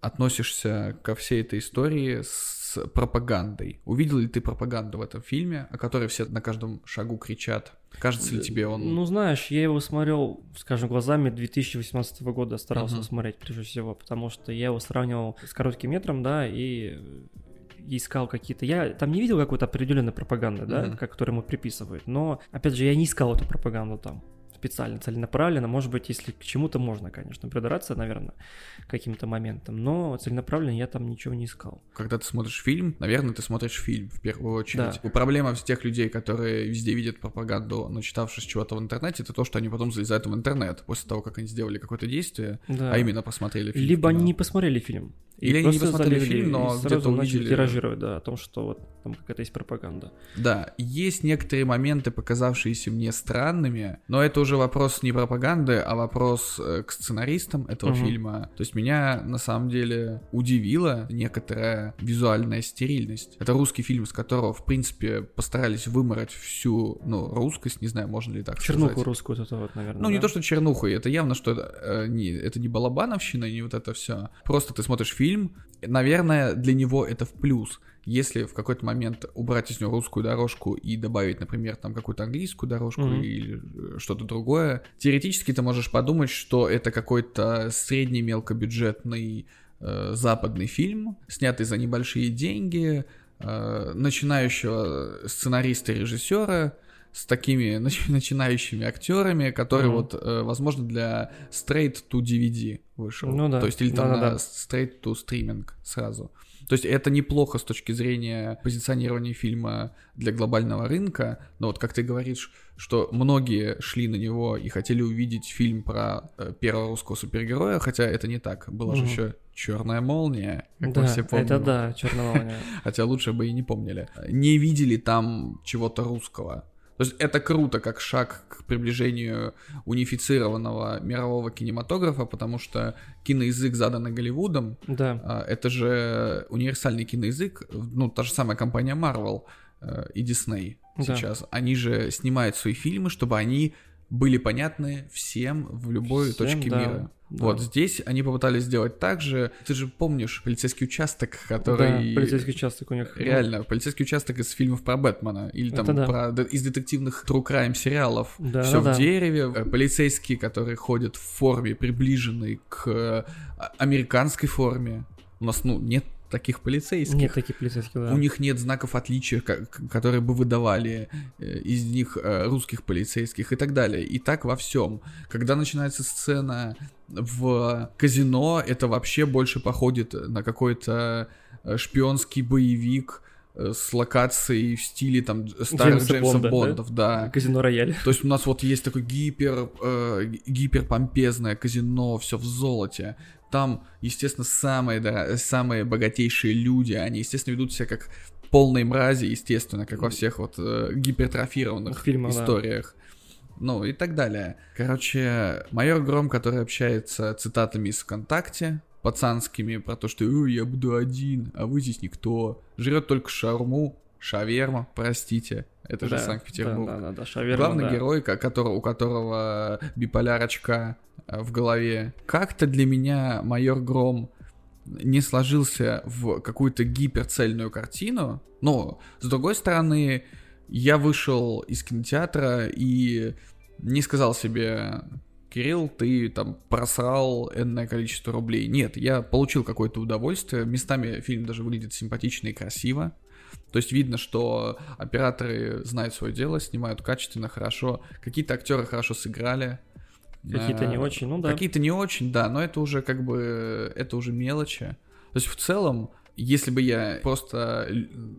относишься ко всей этой истории с пропагандой? Увидел ли ты пропаганду в этом фильме, о которой все на каждом шагу кричат? Кажется ли тебе он... Ну, знаешь, я его смотрел, скажем, глазами 2018 года старался Мгм. смотреть, прежде всего, потому что я его сравнивал с коротким метром, да, и и искал какие-то... Я там не видел какой-то определенной пропаганды, да, Мгм. которую ему приписывают, но, опять же, я не искал эту пропаганду там специально, целенаправленно. Может быть, если к чему-то можно, конечно, придраться, наверное, каким-то моментам, но целенаправленно я там ничего не искал. Когда ты смотришь фильм, наверное, ты смотришь фильм в первую очередь. Да. Проблема с тех людей, которые везде видят пропаганду, начитавшись чего-то в интернете, это то, что они потом залезают в интернет после того, как они сделали какое-то действие, Да. а именно посмотрели фильм. Либо они не посмотрели фильм. И Или они не посмотрели фильм, но сразу начали увидели- тиражировать, да, о том, что вот там какая-то есть пропаганда. Да, есть некоторые моменты, показавшиеся мне странными, но это уже вопрос не пропаганды, а вопрос э, к сценаристам этого Мгм. фильма. То есть меня на самом деле удивила некоторая визуальная стерильность. Это русский фильм, с которого, в принципе, постарались вымороть всю, ну, русскость, не знаю, можно ли так Чернуху сказать. русскую вот это вот, наверное. Ну, не да? то, что чернуху, это явно, что это, э, не, это не балабановщина, не вот это все. Просто ты смотришь фильм, наверное, для него это в плюс. Если в какой-то момент убрать из него русскую дорожку и добавить, например, там какую-то английскую дорожку Мгм. или э, что-то другое, теоретически ты можешь подумать, что это какой-то средний мелкобюджетный э, западный фильм, снятый за небольшие деньги, э, начинающего сценариста и режиссера с такими (laughs) нач- начинающими актерами, который Мгм. вот, э, возможно, для straight to DVD вышел. Ну да, То есть или там да-да-да. на straight to streaming сразу. То есть это неплохо с точки зрения позиционирования фильма для глобального рынка, но вот как ты говоришь, что многие шли на него и хотели увидеть фильм про э, первого русского супергероя, хотя это не так. Была же Мгм. еще Черная молния, как да, мы все помним. это да, черная молния. (laughs) Хотя лучше бы и не помнили. Не видели там чего-то русского. То есть это круто, как шаг к приближению унифицированного мирового кинематографа, потому что киноязык, заданный Голливудом, Да, а, это же универсальный киноязык, ну, та же самая компания Marvel э, и Disney Да. сейчас, они же снимают свои фильмы, чтобы они были понятны всем в любой Всем, точке да, мира. Да. Вот здесь они попытались сделать так же. Ты же помнишь полицейский участок, да, который полицейский участок у них. Реально, полицейский участок из фильмов про Бэтмена. Или там да. про из детективных true crime сериалов. Да, Все да. в дереве. Э, Полицейские, которые ходят в форме, приближенной к э, а- американской форме. У нас, ну, нет таких полицейских. Нет таких полицейских, да. У них нет знаков отличия, которые бы выдавали э, из них русских полицейских и так далее. И так во всем. Когда начинается сцена в казино, это вообще больше походит на какой-то э, шпионский боевик э, с локацией в стиле там старых Джеймса Джеймса Бонда, да? Бондов, да. Казино Рояль. То есть у нас вот есть такое гипер, э, гиперпомпезное казино, все в золоте. Там, естественно, самые, дора- самые богатейшие люди, они, естественно, ведут себя как полные мрази, естественно, как во всех вот э, гипертрофированных В фильмах, да. Ну и так далее. Короче, майор Гром, который общается цитатами из ВКонтакте, пацанскими про то, что «Ой, я буду один, а вы здесь никто. Жрет только шарму, шаверма, простите. Это же Да, Санкт-Петербург. Да, да, да, шаверма, Главный да. герой, ко- которого, у которого биполярочка э, в голове. Как-то для меня майор Гром не сложился в какую-то гиперцельную картину. Но, с другой стороны, я вышел из кинотеатра и не сказал себе, Кирилл, ты там просрал энное количество рублей. Нет, я получил какое-то удовольствие. Местами фильм даже выглядит симпатично и красиво. То есть видно, что операторы знают свое дело, снимают качественно, хорошо. Какие-то актеры хорошо сыграли. Какие-то не Э, очень, ну да. Какие-то не очень, да, но это уже как бы, это уже мелочи. То есть в целом, если бы я просто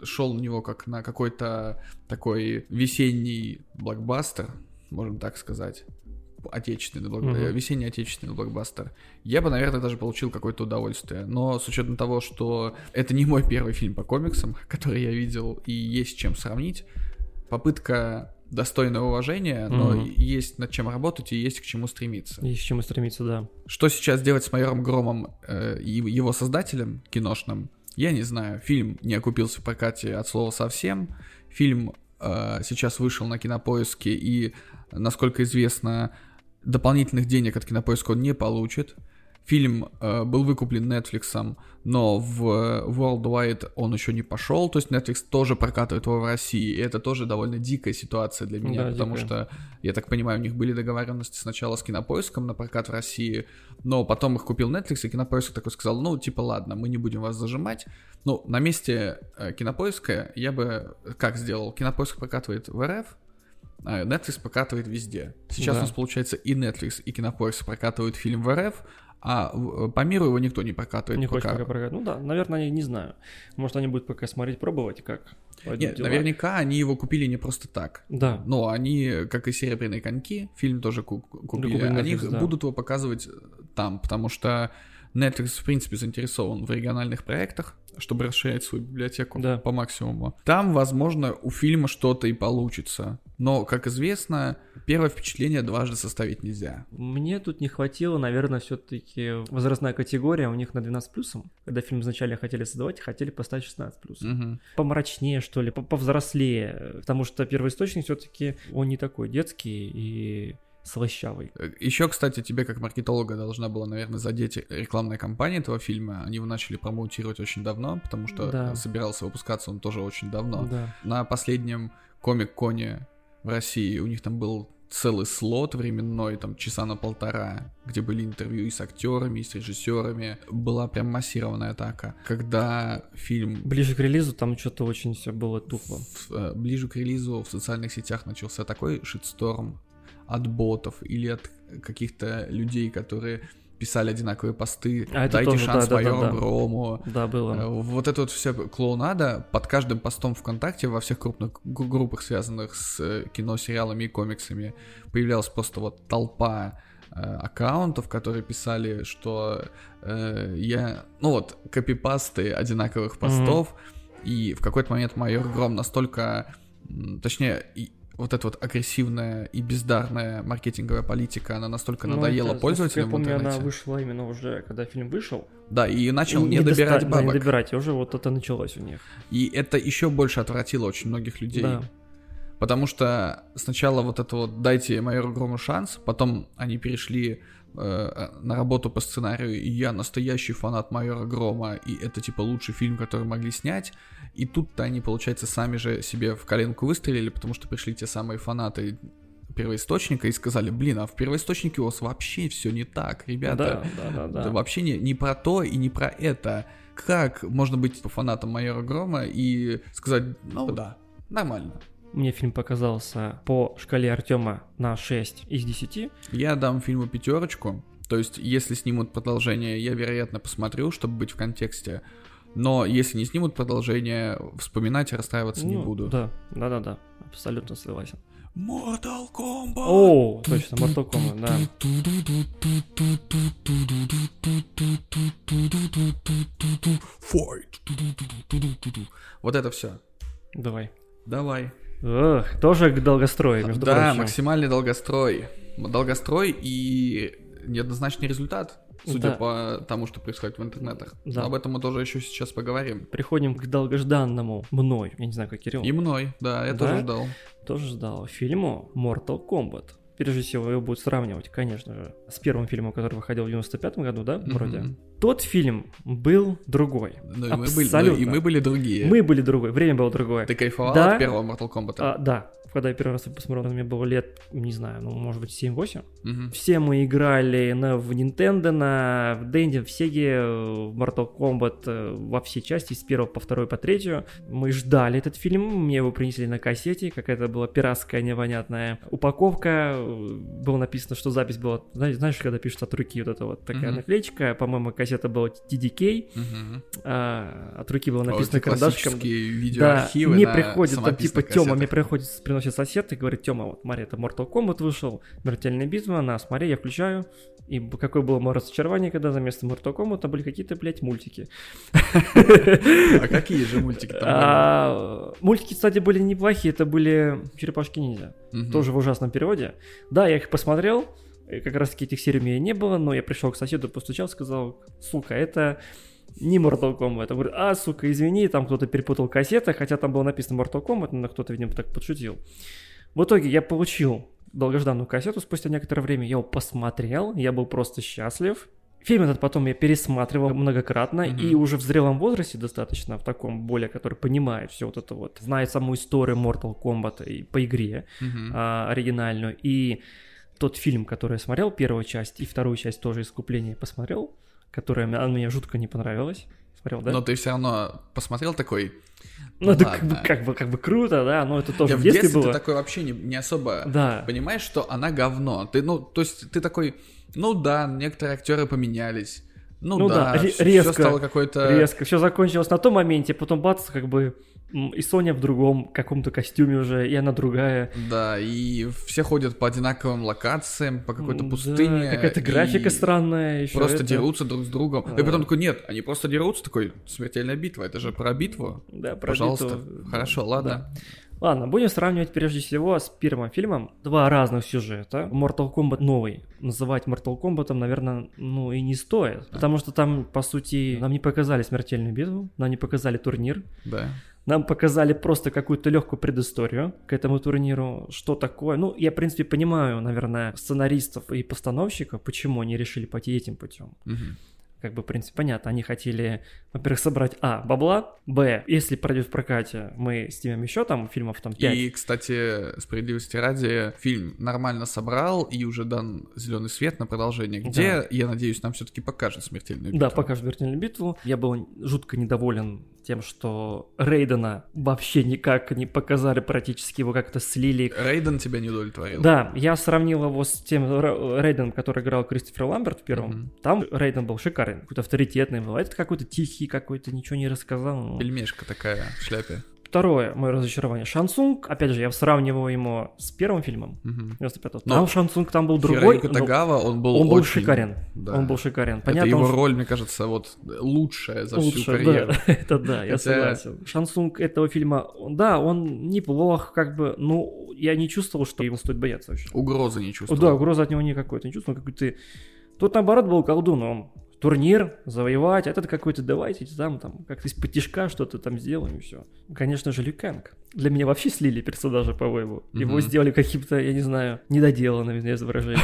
шел на него как на какой-то такой весенний блокбастер, можем так сказать, отечественный блок... Мгм. э, весенний отечественный блокбастер, я бы, наверное, даже получил какое-то удовольствие. Но с учетом того, что это не мой первый фильм по комиксам, (laughs) который я видел, и есть чем сравнить, попытка достойного уважения, но Мгм. есть над чем работать и есть к чему стремиться. Есть к чему стремиться, да. Что сейчас делать с майором Громом э, и его создателем киношным, я не знаю. Фильм не окупился в прокате от слова совсем. Фильм э, сейчас вышел на кинопоиске, и, насколько известно, дополнительных денег от кинопоиска он не получит. Фильм э, был выкуплен Netflix, но в э, Worldwide он еще не пошел, то есть Netflix тоже прокатывает его в России, и это тоже довольно дикая ситуация для меня, Да, потому дикая. что, я так понимаю, у них были договоренности сначала с кинопоиском на прокат в России, но потом их купил Netflix, и кинопоиск такой сказал, ну, типа, ладно, мы не будем вас зажимать. Ну, на месте э, кинопоиска я бы как сделал? Кинопоиск прокатывает в РФ, а Netflix прокатывает везде. Сейчас Да. у нас получается и Netflix, и кинопоиск прокатывают фильм в РФ, а в- по миру его никто не прокатывает. Не пока. пока прокат? Ну да, наверное, они не знаю. Может, они будут пока смотреть, пробовать, как Нет, дела. наверняка они его купили не просто так. Да. Но они, как и «Серебряные коньки», фильм тоже ку- купили, купили они Netflix, да. будут его показывать там, потому что Netflix, в принципе, заинтересован в региональных проектах, чтобы расширять свою библиотеку Да. по максимуму. Там, возможно, у фильма что-то и получится. Но, как известно, первое впечатление дважды составить нельзя. Мне тут не хватило, наверное, все-таки возрастная категория у них на 12 плюсом. Когда фильм изначально хотели создавать, хотели поставить 16 плюс. Мгм. Помрачнее, что ли, по- повзрослее. Потому что первоисточник все-таки он не такой детский и слащавый. Еще, кстати, тебе как маркетолога должна была, наверное, задеть рекламная кампания этого фильма. Они его начали промоутировать очень давно, потому что Да. собирался выпускаться он тоже очень давно. Да. На последнем комик-коне в России у них там был целый слот временной, там часа на полтора, где были интервью и с актерами, и с режиссерами. Была прям массированная атака. Когда фильм Ближе к релизу там что-то очень все было тупо. в- э, ближе к релизу в социальных сетях начался такой шитсторм от ботов или от каких-то людей, которые писали одинаковые посты. А это Дайте тоже, шанс да, да, да, да. Грому. Да, Э, было. Вот это вот вся клоунада под каждым постом ВКонтакте во всех крупных группах, связанных с э, кино, сериалами и комиксами, появлялась просто вот толпа э, аккаунтов, которые писали, что э, я... Ну вот, копипасты одинаковых постов, и в какой-то момент майор Гром настолько... Точнее, вот эта вот агрессивная и бездарная маркетинговая политика, она настолько Ну, надоела это, пользователям я помню, она вышла именно уже, когда фильм вышел. Да, и начал И не, доста- добирать да, бабок. не добирать, и уже вот это началось у них. И это еще больше отвратило очень многих людей. Да. Потому что сначала вот это вот дайте майору Грому шанс, потом они перешли на работу по сценарию, и я настоящий фанат майора Грома, и это типа лучший фильм, который могли снять. И тут-то они, получается, сами же себе в коленку выстрелили, потому что пришли те самые фанаты первоисточника и сказали, блин, а в первоисточнике у вас вообще все не так, ребята. Да, да, да, да. Это вообще не, не про то и не про это. Как можно быть фанатом майора Грома и сказать, ну да, нормально. Мне фильм показался по шкале Артема на 6 из 10. Я дам фильму пятерочку. То есть, если снимут продолжение, я, вероятно, посмотрю, чтобы быть в контексте. Но если не снимут продолжение, вспоминать и расстраиваться не Ну, буду. Да, да, да, да. Абсолютно согласен. Mortal Kombat! О, точно, Mortal Kombat, да. Fight! Вот это все. Давай. Давай. Эх, тоже к долгострою, между да, прочим. максимальный долгострой. Долгострой и неоднозначный результат. судя Да. по тому, что происходит в интернетах. Да. Но об этом мы тоже еще сейчас поговорим. Приходим к долгожданному мной, я не знаю, как Кирилл, И мной, да, я Да? тоже ждал. тоже ждал фильму Mortal Kombat. Прежде всего, его будут сравнивать, конечно же, с первым фильмом, который выходил в 95 году, да, вроде. Тот фильм был другой. Ну, и мы, были, ну, Абсолютно. и мы были другие. Мы были другой, время было другое. Ты кайфовал Да. от первого Mortal Kombat? А, да, когда я первый раз его посмотрел, мне было лет, не знаю, ну, может быть, 7-8. Мгм. Все мы играли на, в Nintendo, на в Денде, в Sega, в Mortal Kombat, э, во все части, с первого по второй, по третью. Мы ждали этот фильм, мне его принесли на кассете, какая-то была пиратская непонятная упаковка, было написано, что запись была, знаешь, знаешь, когда пишут от руки вот эта вот такая Мгм. наклеечка, по-моему, кассета была TDK, Мгм. а, от руки было О, написано эти карандашиком. Да, мне приходит там типа Тёма, мне приходит, приносит сосед и говорит, Тёма, вот смотри, это Mortal Kombat вышел, смертельная битва, на, смотри, я включаю. И какое было мое разочарование, когда за место Mortal Kombat были какие-то, блядь, мультики. А какие же мультики там А, Мультики, кстати, были неплохие, это были Черепашки-ниндзя. Тоже в ужасном переводе. Да, я их посмотрел, как раз таки этих серий у меня не было, но я пришел к соседу, постучал, сказал, сука, это не Mortal Kombat. Он говорит, а, сука, извини, там кто-то перепутал кассеты, хотя там было написано Mortal Kombat, но кто-то, видимо, так подшутил. В итоге я получил долгожданную кассету спустя некоторое время, я его посмотрел, я был просто счастлив. Фильм этот потом я пересматривал многократно, Мгм. и уже в зрелом возрасте достаточно, в таком более, который понимает все вот это вот, знает саму историю Mortal Kombat и по игре, Мгм. а, оригинальную. И тот фильм, который я смотрел, первую часть и вторую часть тоже «Искупление» посмотрел, которая мне, она мне жутко не понравилась. Смотрел, да? Но ты все равно посмотрел такой. ну, это как бы, как, бы, как бы круто, да, но это тоже Я в в детстве, детстве было. ты такой вообще не, не особо Да, понимаешь, что она говно. Ты, ну, то есть ты такой, ну да, некоторые актеры поменялись. Ну, Ну да, да, ре- все резко, стало какой-то... резко. Все закончилось на том моменте, потом бац, как бы и Соня в другом каком-то костюме уже, и она другая. Да, и все ходят по одинаковым локациям, по какой-то пустыне. Да, какая-то графика странная. Еще Просто это. дерутся друг с другом. Да. И потом такой, нет, они просто дерутся, такой, смертельная битва, это же про битву. Да, про Пожалуйста. битву. Хорошо, ладно. Ладно, будем сравнивать прежде всего с первым фильмом. Два разных сюжета. Mortal Kombat новый. Называть Mortal Kombat, наверное, ну и не стоит. Потому что там, по сути, нам не показали смертельную битву, нам не показали турнир. Да. Нам показали просто какую-то легкую предысторию к этому турниру, что такое. Ну, я, в принципе, понимаю, наверное, сценаристов и постановщиков, почему они решили пойти этим путем. Мгм. Как бы, в принципе, понятно. Они хотели, во-первых, собрать, а, бабла, б, если пройдет в прокате, мы снимем еще там фильмов там 5. И, кстати, справедливости ради, фильм нормально собрал и уже дан зеленый свет на продолжение, где, Да. я надеюсь, нам все-таки покажут смертельную битву. Да, покажет смертельную битву. Я был жутко недоволен тем, что Рейдена вообще никак не показали, практически его как-то слили. Рейден тебя не удовлетворил. Да, я сравнил его с тем Рейденом, который играл Кристофер Ламберт в первом. Мгм. Там Рейден был шикарный, какой-то авторитетный был. А этот какой-то тихий, какой-то ничего не рассказал. Пельмешка такая в шляпе. Второе мое разочарование. Шансунг, опять же, я сравниваю его с первым фильмом. Мгм. 95 Но Там Шансунг там был другой. Тагава, он был Он был очень- шикарен. да. Он был шикарен. Это Понятно, его он роль, мне кажется, вот лучшая за всю Лучше, карьеру. да, (laughs) это да, я Хотя- согласен. Шансунг этого фильма, да, он неплох, как бы, ну, я не чувствовал, что его стоит бояться вообще. Угрозы не чувствовал. да, угрозы от него никакой, ты не чувствовал, какой-то... Тут, наоборот, был колдун, он турнир, завоевать, а этот какой-то давайте там, там, как-то из-под тишка что-то там сделаем и все. Конечно же, Лю Кэнг. Для меня вообще слили персонажа, по-моему. Его Мгм. сделали каким-то, я не знаю, недоделанным, из выражения.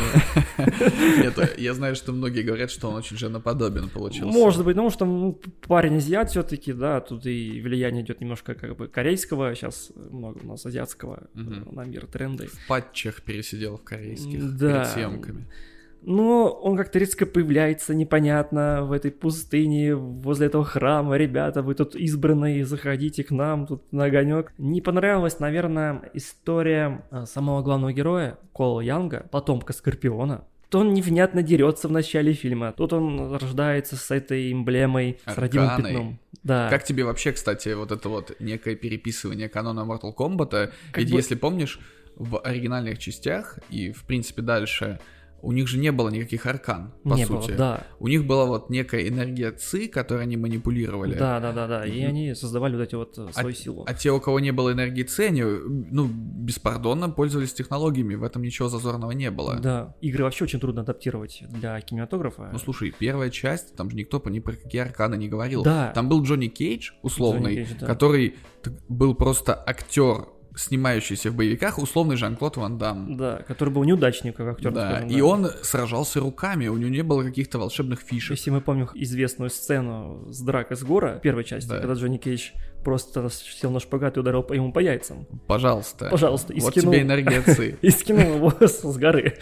(laughs) Нет, я знаю, что многие говорят, что он очень женоподобен получился. Может быть, потому что ну, парень азиат все-таки, да, тут и влияние идет немножко как бы корейского, сейчас много у нас азиатского э, на мир тренды. В патчах пересидел в корейских перед съемками. Но он как-то резко появляется непонятно в этой пустыне, возле этого храма. Ребята, вы тут избранные, заходите к нам, тут на огонек. Не понравилась, наверное, история э, самого главного героя, Кола Янга, потомка Скорпиона. То он невнятно дерется в начале фильма. Тут он рождается с этой эмблемой, с родимым Арканой. пятном. Да. Как тебе вообще, кстати, вот это вот некое переписывание канона Mortal Kombat? Как Ведь бы- если помнишь, в оригинальных частях и, в принципе, дальше у них же не было никаких аркан, по не сути. было, да. У них была вот некая энергия ЦИ, которой они манипулировали. Да, да, да, да. И они создавали вот эти вот э, свою силу. А те, у кого не было энергии ЦИ, они, ну, беспардонно пользовались технологиями, в этом ничего зазорного не было. Да, игры вообще очень трудно адаптировать для кинематографа. Ну, слушай, первая часть, там же никто ни про какие арканы не говорил. Да. Там был Джонни Кейдж, условный, Джонни Кейдж, да. который был просто актер, снимающийся в боевиках, условный Жан-Клод Ван Дам. Да, который был неудачник как актер. Да, и он сражался руками, у него не было каких-то волшебных фишек. Если мы помним известную сцену с дракой с гора, первой части, Да. когда Джонни Кейдж просто сел на шпагат и ударил по ему по яйцам. Пожалуйста. Пожалуйста, и Вот скинул- тебе энергия. (laughs) И скинул его (laughs) с горы.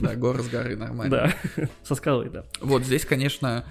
Да, горы с горы, нормально. Да, (laughs) со скалы, да. Вот здесь, конечно,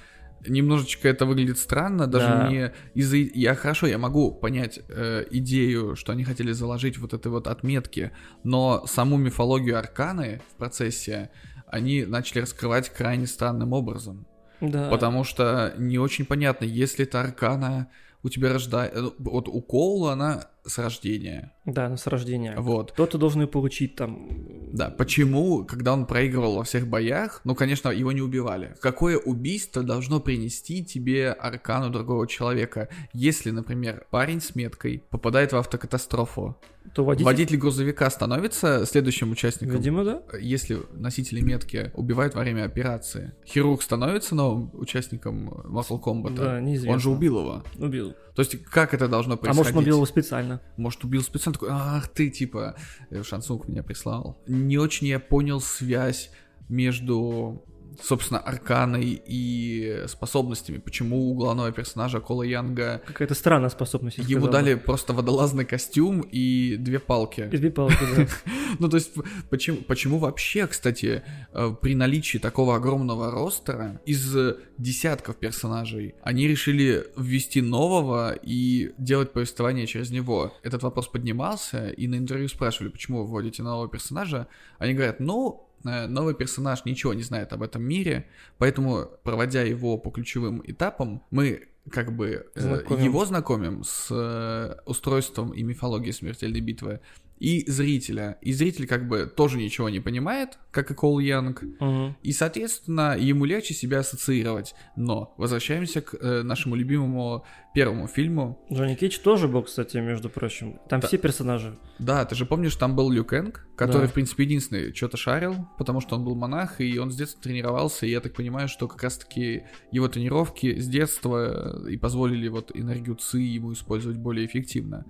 немножечко это выглядит странно, даже Да. не из-за... Я хорошо, я могу понять э, идею, что они хотели заложить вот этой вот отметки, но саму мифологию Арканы в процессе они начали раскрывать крайне странным образом. Да. Потому что не очень понятно, если это Аркана у тебя рождается... Вот у Коула она с рождения. Да, на с рождения. Вот. Кто-то должен ее получить там. Да, почему, когда он проигрывал во всех боях, ну, конечно, его не убивали. Какое убийство должно принести тебе аркану другого человека, если, например, парень с меткой попадает в автокатастрофу? То водитель... Водитель грузовика становится следующим участником? Видимо, да. Если носители метки убивают во время операции, хирург становится новым участником Mortal Kombat? Да, неизвестно. Он же убил его. Убил. То есть, как это должно А происходить? может, он убил его специально. Может, убил специально такой, ах ты, типа, э, Шансунг меня прислал. Не очень я понял связь между, собственно, арканой и способностями. Почему у главного персонажа Кола Янга Какая-то странная способность. ему сказал бы. дали просто водолазный костюм и две палки. Из две палки, да. (laughs) Ну, то есть, почему, почему вообще, кстати, э, при наличии такого огромного ростера из десятков персонажей, они решили ввести нового и делать повествование через него? Этот вопрос поднимался, и на интервью спрашивали, почему вы вводите нового персонажа. Они говорят, ну, новый персонаж ничего не знает об этом мире, поэтому, проводя его по ключевым этапам, мы как бы э, Знакомим. его знакомим с э, устройством и мифологией смертельной битвы, и зрителя. И зритель как бы тоже ничего не понимает, как и Кол Янг, Мгм. и, соответственно, ему легче себя ассоциировать. Но возвращаемся к э, нашему любимому первому фильму. Джонни Кейдж тоже был, кстати, между прочим. Там Да. все персонажи. Да, ты же помнишь, там был Лю Кэнг, который, Да. в принципе, единственный что-то шарил, потому что он был монах, и он с детства тренировался, и я так понимаю, что как раз-таки его тренировки с детства э, и позволили вот энергию ЦИ ему использовать более эффективно.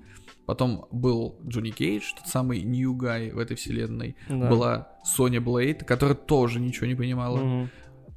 Потом был Джонни Кейдж, тот самый Нью Гай в этой вселенной. Да. Была Соня Блейд, которая тоже ничего не понимала. Мгм.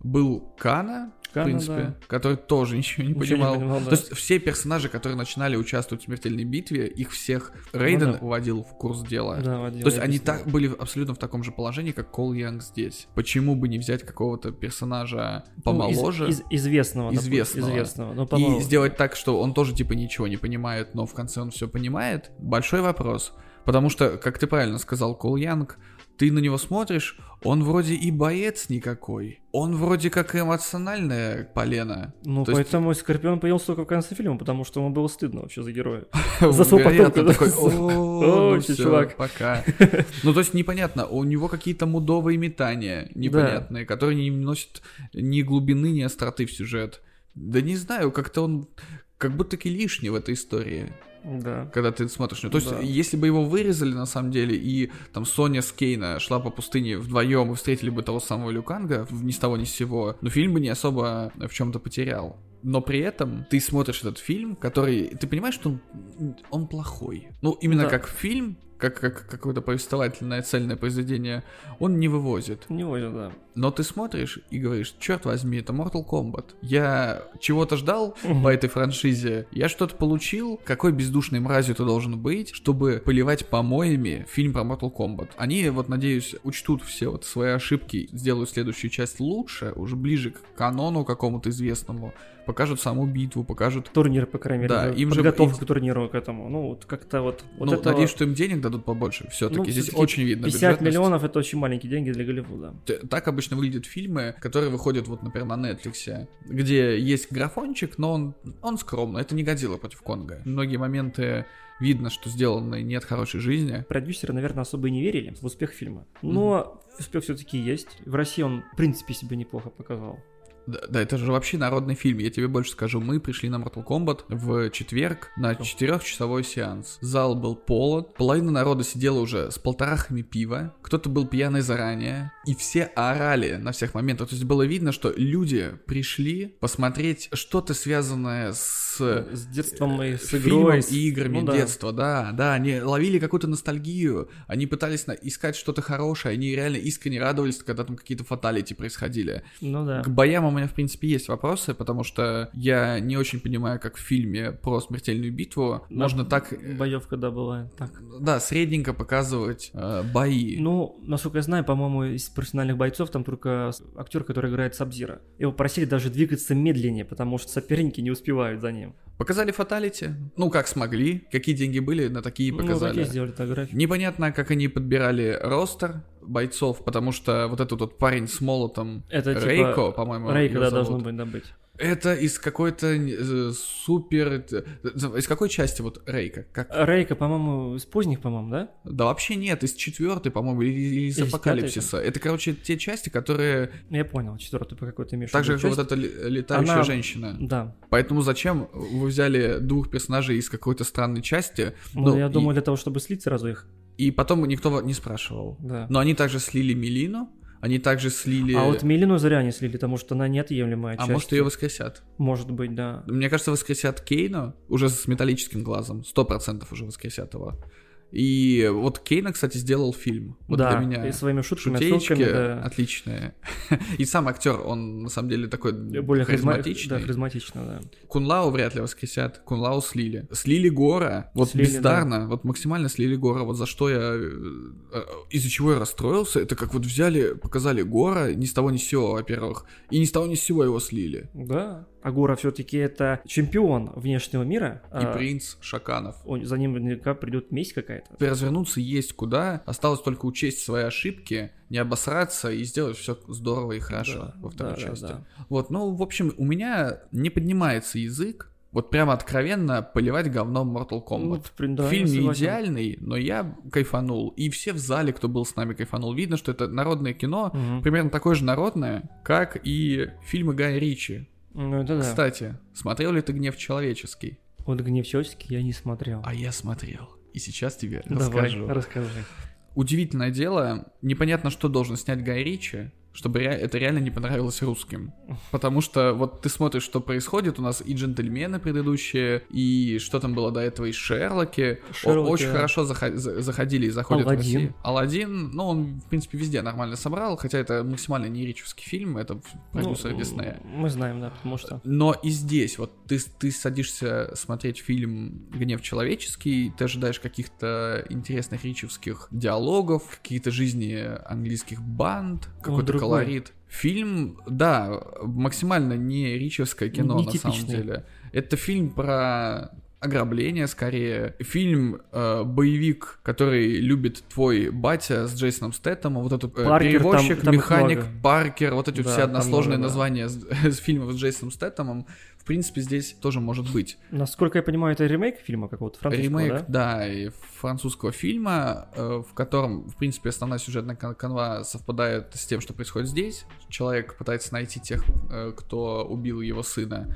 Был Кана, в Кана, принципе, который тоже ничего не Ничего не понимал. понимал, да. То есть все персонажи, которые начинали участвовать в смертельной битве, их всех Рейден Ну да. вводил в курс дела. Да, водил, То есть они так были абсолютно в таком же положении, как Кол Янг здесь. Почему бы не взять какого-то персонажа Ну, из- помоложе из- известного. допустим, Известного. Известного. но и помоложе. сделать так, что он тоже типа ничего не понимает, но в конце он все понимает? Большой вопрос. Потому что, как ты правильно сказал, Кол Янг, ты на него смотришь, он вроде и боец никакой. Он вроде как эмоциональная полена. Ну, То есть- поэтому Скорпион появился только в конце фильма, потому что ему было стыдно вообще за героя. (laughs) За свою такой, о, (laughs) чувак». пока. (laughs) Ну, то есть непонятно, у него какие-то мудовые метания непонятные, которые не носят ни глубины, ни остроты в сюжет. Да не знаю, как-то он как будто-таки лишний в этой истории, Да. когда ты смотришь. него. То есть, Да. если бы его вырезали, на самом деле, и там Соня с Кейна шла по пустыне вдвоем и встретили бы того самого Люканга ни с того ни с сего, но фильм бы не особо в чем-то потерял. Но при этом ты смотришь этот фильм, который... Ты понимаешь, что он, он плохой. Ну, именно Да. как фильм, как, как какое-то повествовательное цельное произведение, он не вывозит. Не возят, да. Но ты смотришь и говоришь, черт возьми, это Mortal Kombat. Я чего-то ждал Мгм. по этой франшизе, я что-то получил. Какой бездушной мразью ты должен быть, чтобы поливать помоями фильм про Mortal Kombat? Они, вот, надеюсь, учтут все вот свои ошибки, сделают следующую часть лучше, уже ближе к канону какому-то известному. Покажут саму битву, покажут... Турнир, по крайней мере, Да, им же- подготовка им- к турниру к этому. Ну, вот как-то вот... вот ну, этого- надеюсь, что им денег дадут побольше. Все-таки ну, здесь всё-таки очень видно 50 бюджетность. миллионов — это очень маленькие деньги для Голливуда. Так обычно выглядят фильмы, которые выходят, вот, например, на Netflix, где есть графончик, но он, он скромный. Это не Годзилла против Конга. Многие моменты видно, что сделаны не от хорошей жизни. Продюсеры, наверное, особо и не верили в успех фильма. Но успех все-таки есть. В России он, в принципе, себя неплохо показал. Да, да, это же вообще народный фильм. Я тебе больше скажу, мы пришли на Mortal Kombat в четверг на четырехчасовой сеанс. Зал был полон, половина народа сидела уже с полторахами пива, кто-то был пьяный заранее, и все орали на всех моментах. То есть было видно, что люди пришли посмотреть что-то связанное с С детством и с игрой. с- и играми ну да. детства, да, да, они ловили какую-то ностальгию, они пытались на- искать что-то хорошее, они реально искренне радовались, когда там какие-то фаталити происходили. Ну да. К боям меня, в принципе, есть вопросы, потому что я не очень понимаю, как в фильме про смертельную битву можно так, э, Боевка, да, была так. да, средненько показывать э, бои. Ну, насколько я знаю, по-моему, из профессиональных бойцов там только актер, который играет Сабзира. Его просили даже двигаться медленнее, потому что соперники не успевают за ним. Показали фаталити, ну, как смогли, какие деньги были, на такие Ну, показали. такие сделали фотографии. Непонятно, как они подбирали ростер бойцов, потому что вот этот вот парень с молотом, Это типа... Рейко, по-моему, Рейка, его да, должно быть, да, быть. Это из какой-то э, супер... э, Из какой части вот Рейка? Как... Рейка, по-моему, из поздних, по-моему, да? Да вообще нет, из четвертой, по-моему, или или из Из апокалипсиса. Это, короче, те части, которые Ну, Я понял, четвертый по какой-то имеешь в так же, виду как вот часть? эта ли- летающая Она- женщина. Да. Поэтому зачем вы взяли двух персонажей из какой-то странной части? Ну, я и- думаю, для того, чтобы слить сразу их. И потом никто не спрашивал. Да. Но они также слили Милину, они также слили... А вот Милину зря не слили, потому что она неотъемлемая А часть. может ее воскресят? Может быть, да. Мне кажется, воскресят Кейна уже с металлическим глазом. Сто процентов уже воскресят его. И вот Кейна, кстати, сделал фильм. Вот да, для меня. и своими шутками, Шутеечки отсылками, да. отличные. (laughs) И сам актер, он на самом деле такой Более харизма- харизматичный. Да, харизматично, да. Кунлау вряд ли воскресят. Кунлау слили. Слили Гора. Вот Слили, бездарно. Вот максимально слили Гора. Вот за что я... э, Из-за чего я расстроился, это как вот взяли, показали Гора ни с того ни с сего, во-первых. И ни с того ни с сего его слили. Да. Агора все-таки это чемпион внешнего мира. И а принц Шаканов. он- за ним наверняка придет месть какая-то. Развернуться есть куда. Осталось только учесть свои ошибки, не обосраться и сделать все здорово и хорошо Да, во второй да, да, части. да. Вот, ну, в общем, у меня не поднимается язык вот прямо откровенно поливать говном Mortal Kombat. Ну, да, Фильм не идеальный, но я кайфанул. И все в зале, кто был с нами, кайфанул. Видно, что это народное кино, Мгм. примерно такое же народное, как и фильмы Гая Ричи. Ну, это да. Кстати, смотрел ли ты «Гнев человеческий»? Вот «Гнев человеческий» я не смотрел. А я смотрел. И сейчас тебе Давай, расскажу. расскажи. Удивительное дело, непонятно, что должен снять Гай Ричи, чтобы ре- это реально не понравилось русским. Потому что вот ты смотришь, что происходит, у нас и джентльмены предыдущие, и что там было до этого, и Шерлоки. Шерлоки, очень да. хорошо захо- за- заходили и заходят в Аладдин. Россию. Аладдин, ну, он, в принципе, везде нормально собрал, хотя это максимально не ричевский фильм, это продюсер Ну, Диснея. Мы знаем, да, потому что... Но и здесь, вот ты, ты садишься смотреть фильм «Гнев человеческий», ты ожидаешь каких-то интересных ричевских диалогов, какие-то жизни английских банд, какой-то. Колорит. Фильм, да, максимально не ричевское кино на самом деле. Это фильм про ограбление скорее. Фильм э, боевик, который любит твой батя с Джейсоном Стэттемом, вот этот э, Паркер, перевозчик, там- там механик. Паркер, вот эти Да, все односложные много, да. названия с, (laughs) с фильмов с Джейсоном Стэттемом, в принципе, здесь тоже может быть. Насколько я понимаю, это ремейк фильма какого-то французского, Ремейк, да? да, и французского фильма, э, в котором, в принципе, основная сюжетная кан- канва совпадает с тем, что происходит здесь. Человек пытается найти тех, э, кто убил его сына.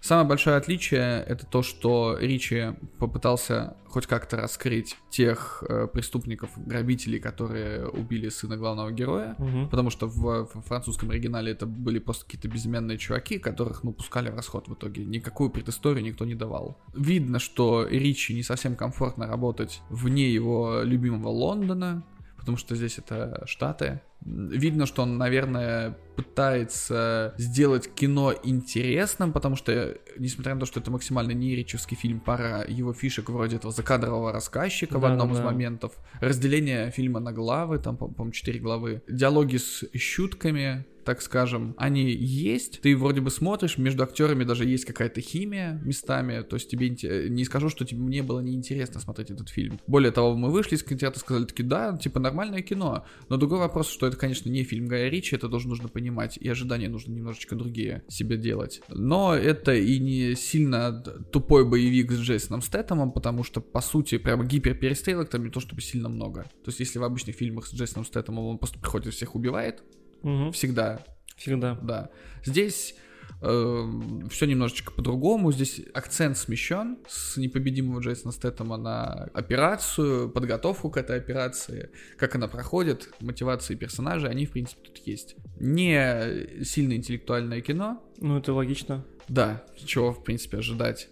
Самое большое отличие это то, что Ричи попытался хоть как-то раскрыть тех э, преступников, грабителей, которые убили сына главного героя. Мгм. Потому что в, в французском оригинале это были просто какие-то безымянные чуваки, которых, ну, пускали в расход в итоге. Никакую предысторию никто не давал. Видно, что Ричи не совсем комфортно работать вне его любимого Лондона, потому что здесь это Штаты. Видно, что он, наверное, пытается сделать кино интересным, потому что, несмотря на то, что это максимально не ричевский фильм, пара его фишек вроде этого закадрового рассказчика в Да, одном да, из моментов, разделение фильма на главы, там, по- по-моему, четыре главы, диалоги с щутками, так скажем, они есть. Ты вроде бы смотришь, между актерами даже есть какая-то химия местами. То есть тебе не скажу, что тебе мне было неинтересно смотреть этот фильм. Более того, мы вышли из кинотеатра, сказали таки, да, типа нормальное кино. Но другой вопрос, что это, конечно, не фильм Гая Ричи, это тоже нужно понимать. И ожидания нужно немножечко другие себе делать. Но это и не сильно тупой боевик с Джейсоном Стэттемом, потому что, по сути, прямо гиперперестрелок там не то чтобы сильно много. То есть, если в обычных фильмах с Джейсоном Стэттемом он просто приходит всех убивает, Угу. всегда, Всегда. да. Здесь все немножечко по-другому. Здесь акцент смещен с непобедимого Джейсона Стэттема на операцию, подготовку к этой операции, как она проходит, мотивации персонажей, они, в принципе, тут есть. Не сильно интеллектуальное кино, Ну, это логично. да, чего, в принципе, ожидать.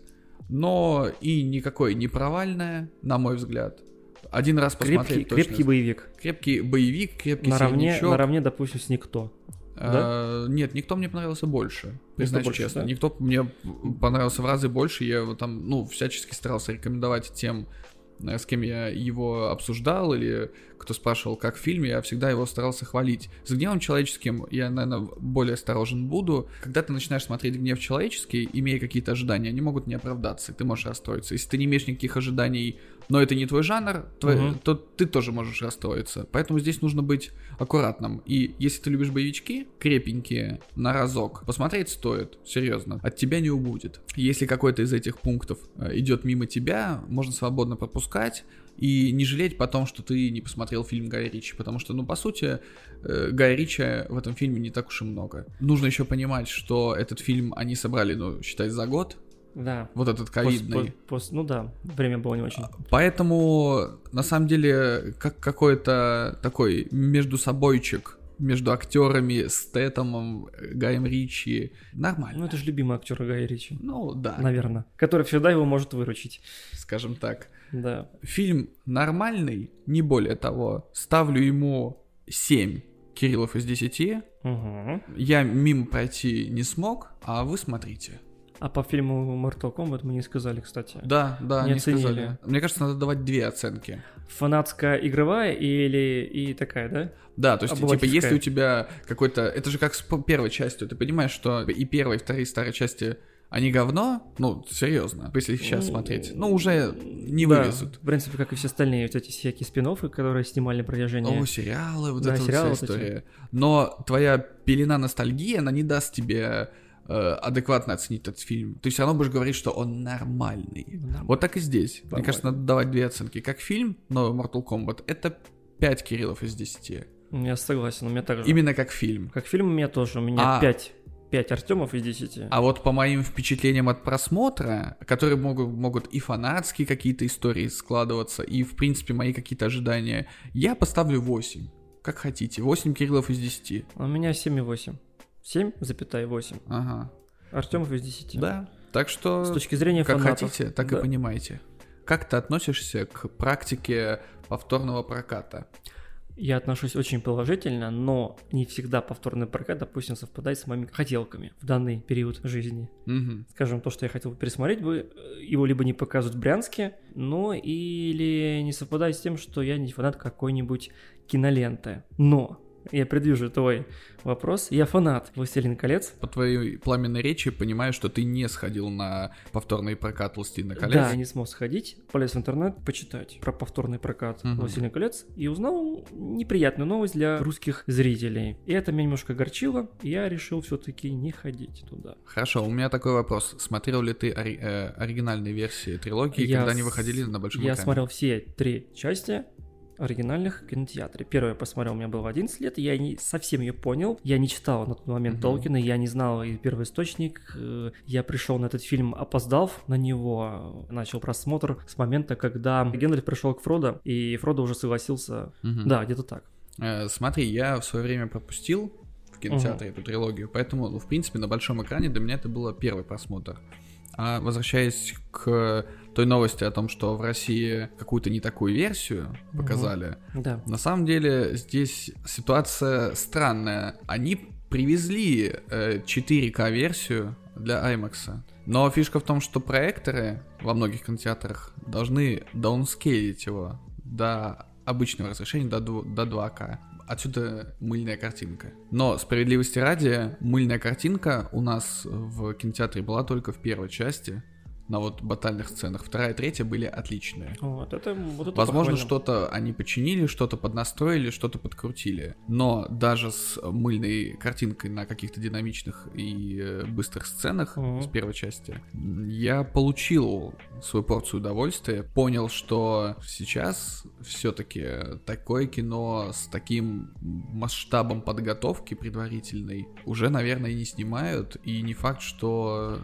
Но и никакое не провальное, на мой взгляд. Один раз Крепкий, посмотреть точно. крепкий боевик. Крепкий боевик, крепкий Наравне, среднячок. наравне, допустим, с никто. А, Нет, никто мне понравился больше. Признаюсь больше, честно. да? Никто мне понравился в разы больше. Я его там, ну, всячески старался рекомендовать тем, э, с кем я его обсуждал, или кто спрашивал, как в фильме, я всегда его старался хвалить. С гневом человеческим я, наверное, более осторожен буду. Когда ты начинаешь смотреть гнев человеческий, имея какие-то ожидания, они могут не оправдаться, и ты можешь расстроиться. Если ты не имеешь никаких ожиданий, но это не твой жанр, твой- Мгм. то ты тоже можешь расстроиться. Поэтому здесь нужно быть аккуратным. И если ты любишь боевички, крепенькие, на разок, посмотреть стоит, серьезно. От тебя не убудет. Если какой-то из этих пунктов э, идет мимо тебя, можно свободно пропускать и не жалеть потом, что ты не посмотрел фильм Гая Ричи, потому что, ну, по сути, э, Гая Ричи в этом фильме не так уж и много. Нужно еще понимать, что этот фильм они собрали, ну, считай, за год, Да. вот этот ковидный. ну да, время было не очень. Поэтому, на самом деле, как какой-то такой между собойчик между актерами Стэтомом, Гаем Ричи. Нормально. Ну это же любимый актер Гая Ричи. Ну, да, Наверное. Который всегда его может выручить. скажем так. Да. Фильм нормальный, не более того. Ставлю ему 7 Кириллов из 10. Угу. Я мимо пройти не смог, а вы смотрите. А по фильму Mortal Kombat мы не сказали, кстати. Да, да, Не не, оценили. сказали. Мне кажется, надо давать две оценки. Фанатская игровая или и такая, да? Да, то есть, типа, если у тебя какой-то... Это же как с первой частью. Ты понимаешь, что и первая, и вторая, и старая части, они говно? Ну, серьезно. Если их сейчас Ну, смотреть. Ну, уже не Да, вывезут. В принципе, как и все остальные вот эти всякие спин которые снимали на протяжении. О, сериалы, вот Да, эта вот сериалы вся вот эти. история. Но твоя пелена ностальгии, она не даст тебе адекватно оценить этот фильм. То есть оно будешь говорить, что он нормальный. Нормально. Вот так и здесь. Мне Нормально. кажется, надо давать две оценки. Как фильм, но Mortal Kombat, это 5 Кириллов из 10. Я согласен, у меня также. Именно как фильм. Как фильм у меня тоже, у меня А- 5. 5 Артемов из 10. А вот по моим впечатлениям от просмотра, которые могут, могут и фанатские какие-то истории складываться, и, в принципе, мои какие-то ожидания, я поставлю 8. Как хотите. 8 Кириллов из 10. А У меня 7,8. 7,8. Ага. Артемов из 10. Да. Так что, С точки зрения как фанатов. хотите, так да. и понимаете. Как ты относишься к практике повторного проката? Я отношусь очень положительно, но не всегда повторный прокат, допустим, совпадает с моими хотелками в данный период жизни. Мгм. Скажем, то, что я хотел бы пересмотреть, бы э, его либо не показывают в Брянске, но или не совпадает с тем, что я не фанат какой-нибудь киноленты. Но я предвижу твой вопрос. Я фанат «Властелин колец». По твоей пламенной речи понимаю, что ты не сходил на повторный прокат «Властелина колец». Да, я не смог сходить, полез в интернет почитать про повторный прокат Мгм. «Властелин колец» и узнал неприятную новость для русских зрителей. И это меня немножко огорчило, и я решил все-таки не ходить туда. Хорошо, у меня такой вопрос. Смотрел ли ты ори- э, оригинальные версии трилогии, Я когда они выходили на большом Я экране? смотрел все три части оригинальных в кинотеатре. Первую я посмотрел, у меня было в 11 лет, я не совсем ее понял. Я не читал на тот момент Мгм. Толкина, я не знал и первоисточник. Э, Я пришел на этот фильм, опоздав на него, начал просмотр с момента, когда Генрих пришел к Фродо, и Фродо уже согласился. Мгм. Да, где-то так. Э, смотри, я в свое время пропустил в кинотеатре эту трилогию, поэтому, ну, в принципе, на большом экране для меня это было первый просмотр. А возвращаясь к той новости о том, что в России какую-то не такую версию показали, Да. на самом деле здесь ситуация странная. Они привезли э, 4К-версию для IMAX. Но фишка в том, что проекторы во многих кинотеатрах должны даунскейлить его до обычного разрешения, до, дв- до 2К. Отсюда мыльная картинка. Но справедливости ради, мыльная картинка у нас в кинотеатре была только в первой части, на вот батальных сценах. Вторая и третья были отличные. Вот это, вот это Возможно, что-то они починили, что-то поднастроили, что-то подкрутили. Но даже с мыльной картинкой на каких-то динамичных и э, быстрых сценах Мгм. с первой части я получил свою порцию удовольствия. Понял, что сейчас все-таки такое кино с таким масштабом подготовки предварительной уже, наверное, не снимают. И не факт, что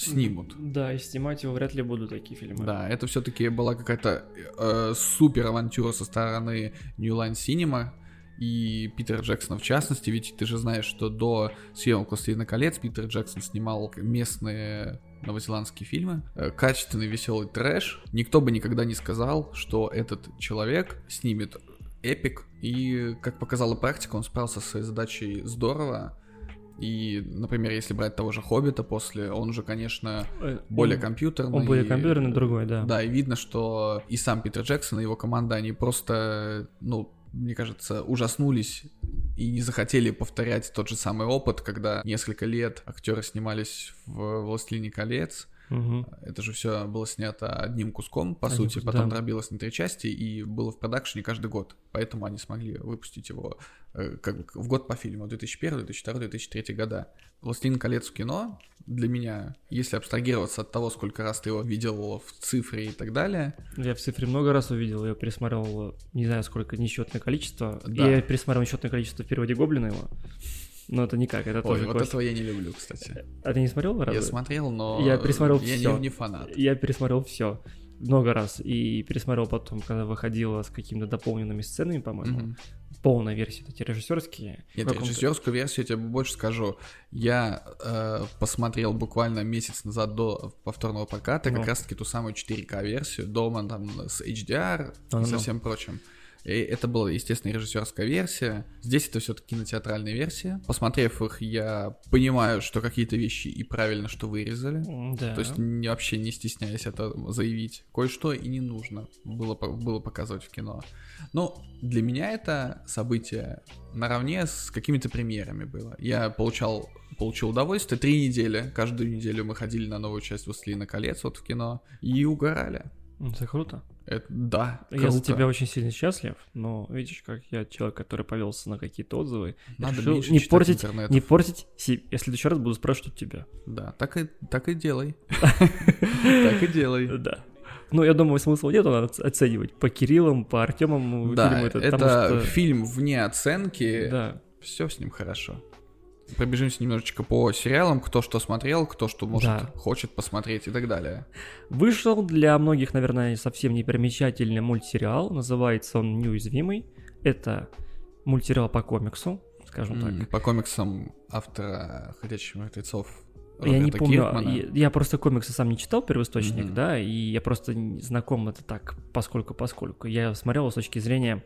снимут. Да, и снимать его вряд ли будут такие фильмы. Да, это все-таки была какая-то э, супер авантюра со стороны New Line Cinema и Питера Джексона в частности, ведь ты же знаешь, что до съемок «Властелина колец» Питер Джексон снимал местные новозеландские фильмы, э, качественный веселый трэш. Никто бы никогда не сказал, что этот человек снимет эпик, и, как показала практика, он справился со своей задачей здорово. И, например, если брать того же Хоббита после, он уже, конечно, Э, более компьютерный. Он более компьютерный, другой, да. Да, и видно, что и сам Питер Джексон, и его команда, они просто, ну, мне кажется, ужаснулись и не захотели повторять тот же самый опыт, когда несколько лет актеры снимались в «Властелине колец», Мгм. это же все было снято одним куском, по Одним сути, потом да. дробилось на три части и было в продакшене каждый год. Поэтому они смогли выпустить его э, как бы в год по фильму, 2001, 2002, 2003 года. «Властелин колец» в кино для меня, если абстрагироваться от того, сколько раз ты его видел в цифре и так далее, Я в цифре много раз увидел, я пересмотрел, не знаю сколько, несчетное количество. Да. Я пересмотрел несчетное количество в переводе Гоблина его. Но это никак, это Ой, тоже вот классика. этого я не люблю, кстати. А ты не смотрел Я разве? смотрел, но Я пересмотрел я всё. не, не фанат. Я пересмотрел все много раз и пересмотрел потом, когда выходила с какими-то дополненными сценами, по-моему. Мгм. Полная версия, эти режиссерские. Нет, режиссерскую версию я тебе больше скажу. Я э, посмотрел буквально месяц назад до повторного проката Ну. как раз-таки ту самую 4К версию дома там с HDR и А, со ну. всем прочим. И это была, естественно, режиссерская версия. Здесь это все-таки кинотеатральная версия. Посмотрев их, я понимаю, что какие-то вещи и правильно, что вырезали. Да. То есть не- вообще не стесняясь это заявить. Кое-что и не нужно было, было показывать в кино. Ну, для меня это событие наравне с какими-то премьерами было. Я получал, получил удовольствие. Три недели, каждую неделю мы ходили на новую часть «Властелина колец» вот в кино и угорали. М, Это круто. Это, да, Я за круто. тебя очень сильно счастлив, но видишь, как я человек, который повелся на какие-то отзывы, Надо решил не портить, интернет. не портить. Я в следующий раз буду спрашивать у тебя. Да, так и, так и делай. (laughs) Так и делай. Да. Ну, я думаю, смысла нету, надо оц- оценивать по Кириллам, по Артемам Да, это, фильм вне оценки. Да, Все с ним хорошо. Пробежимся немножечко по сериалам, кто что смотрел, кто что может, Да. хочет посмотреть и так далее. Вышел для многих, наверное, совсем непримечательный мультсериал. Называется он «Неуязвимый». Это мультсериал по комиксу, скажем М, так. По комиксам автора «Ходячих мертвецов» Я не Роберта помню, Киркмана. я, я просто комиксы сам не читал, первоисточник, Мгм. да, и я просто знаком это так, поскольку поскольку. Я смотрел с точки зрения...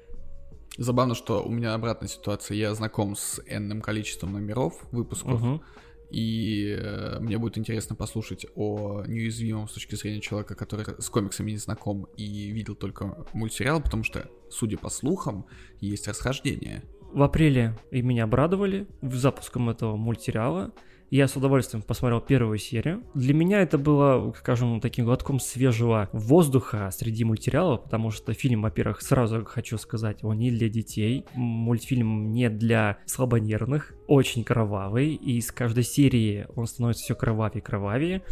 Забавно, что у меня обратная ситуация. Я знаком с энным количеством номеров выпусков, Мгм. и э, мне будет интересно послушать о неуязвимом с точки зрения человека, который с комиксами не знаком и видел только мультсериал, потому что, судя по слухам, есть расхождение. В апреле и меня обрадовали в запуском этого мультсериала. Я с удовольствием посмотрел первую серию. Для меня это было, скажем, таким глотком свежего воздуха среди мультсериалов, потому что фильм, во-первых, сразу хочу сказать, он не для детей. Мультфильм не для слабонервных, очень кровавый, и с каждой серии он становится все кровавее и кровавее.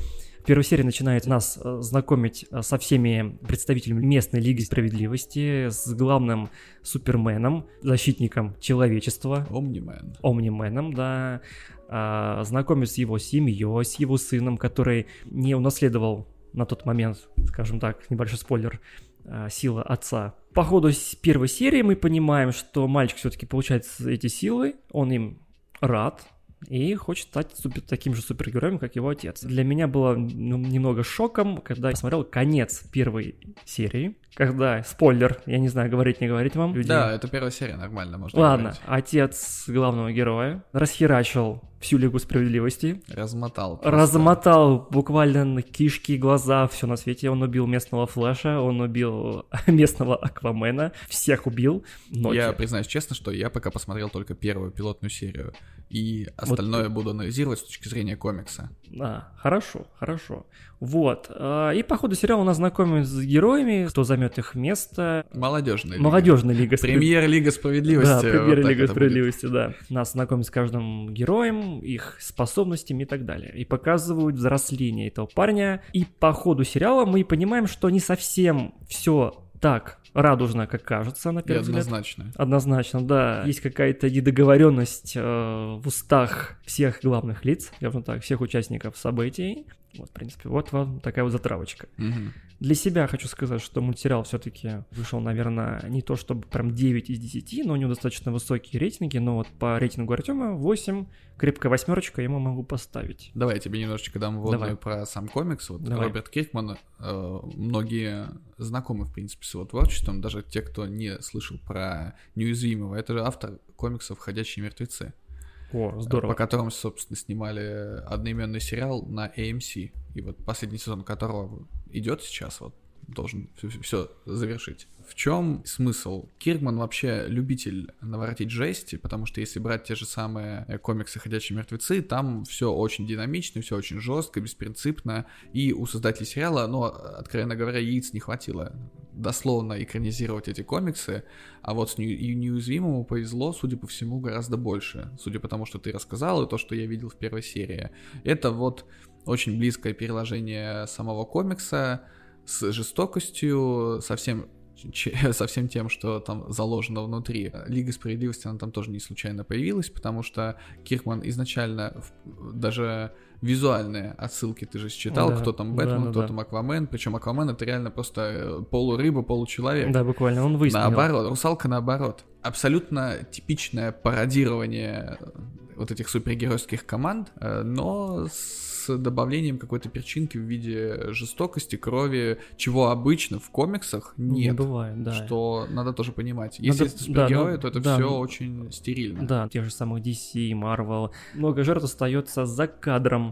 В первой серии начинает нас э, знакомить э, со всеми представителями местной Лиги Справедливости, с главным Суперменом, защитником человечества, Омнимен. Омнименом, да, знакомит с его семьей, с его сыном, который не унаследовал на тот момент, скажем так, небольшой спойлер, а, силы отца. По ходу первой серии мы понимаем, что мальчик все-таки получает эти силы, он им рад, и хочет стать супер- таким же супергероем, как его отец. Для меня было ну, немного шоком, когда я смотрел конец первой серии, когда, спойлер, я не знаю, говорить, не говорить вам. Люди... Да, это первая серия, нормально, можно Ладно, говорить. отец главного героя расхерачил всю Лигу Справедливости. Размотал. просто. Размотал буквально кишки, глаза, все на свете. Он убил местного Флэша, он убил (laughs) местного Аквамена, всех убил. Ноки. Я признаюсь честно, что я пока посмотрел только первую пилотную серию, и остальное буду анализировать с точки зрения комикса. А, хорошо, хорошо. Вот. а, И по ходу сериала нас знакомят с героями, кто займет их место. Молодежная лига. Молодежная лига Премьер-лига справедливости. Да, вот премьер так Лига это будет. Справедливости, да. Нас знакомят с каждым героем, их способностями и так далее. И показывают взросление этого парня. И по ходу сериала мы понимаем, что не совсем все так радужно, как кажется, на И первый взгляд. однозначно. Однозначно, да. Есть какая-то недоговоренность э, в устах всех главных лиц, скажем так, всех участников событий. Вот, в принципе, вот вам такая вот затравочка. Мгм. Для себя хочу сказать, что мультсериал все-таки вышел, наверное, не то чтобы прям 9 из 10, но у него достаточно высокие рейтинги, но вот по рейтингу Артема 8, крепкая восьмерочка ему могу поставить. Давай я тебе немножечко дам вводную Давай. про сам комикс. Вот Давай. Роберт Киркман, э, многие знакомы, в принципе, с его творчеством, даже те, кто не слышал про Неуязвимого. Это же автор комиксов «Ходячие мертвецы», О, по здорово. которым, собственно, снимали одноименный сериал на AMC. И вот последний сезон которого идет сейчас, вот должен все завершить. В чем смысл? Киркман вообще любитель наворотить жести, потому что если брать те же самые э, комиксы «Ходячие мертвецы», там все очень динамично, все очень жестко, беспринципно, и у создателей сериала, ну, откровенно говоря, яиц не хватило дословно экранизировать эти комиксы, а вот с неуязвимому повезло, судя по всему, гораздо больше, судя по тому, что ты рассказал, и то, что я видел в первой серии. Это вот очень близкое переложение самого комикса с жестокостью, со всем (laughs) со всем тем, что там заложено внутри. Лига справедливости, она там тоже не случайно появилась, потому что Киркман изначально даже визуальные отсылки ты же считал, Да, кто там да, Бэтмен, да, кто да. там Аквамен, причем Аквамен это реально просто э, полурыба, получеловек. Да, буквально, он выстрелил. Наоборот, русалка наоборот. Абсолютно типичное пародирование э, вот этих супергеройских команд, э, но с добавлением какой-то перчинки в виде жестокости, крови, чего обычно в комиксах Не нет. бывает, да. Что надо тоже понимать. Если Надо- это да, супергерои, ну, то это да, все ну, очень стерильно. Да, тех же самых DC, Marvel. Много жертв остается за кадром.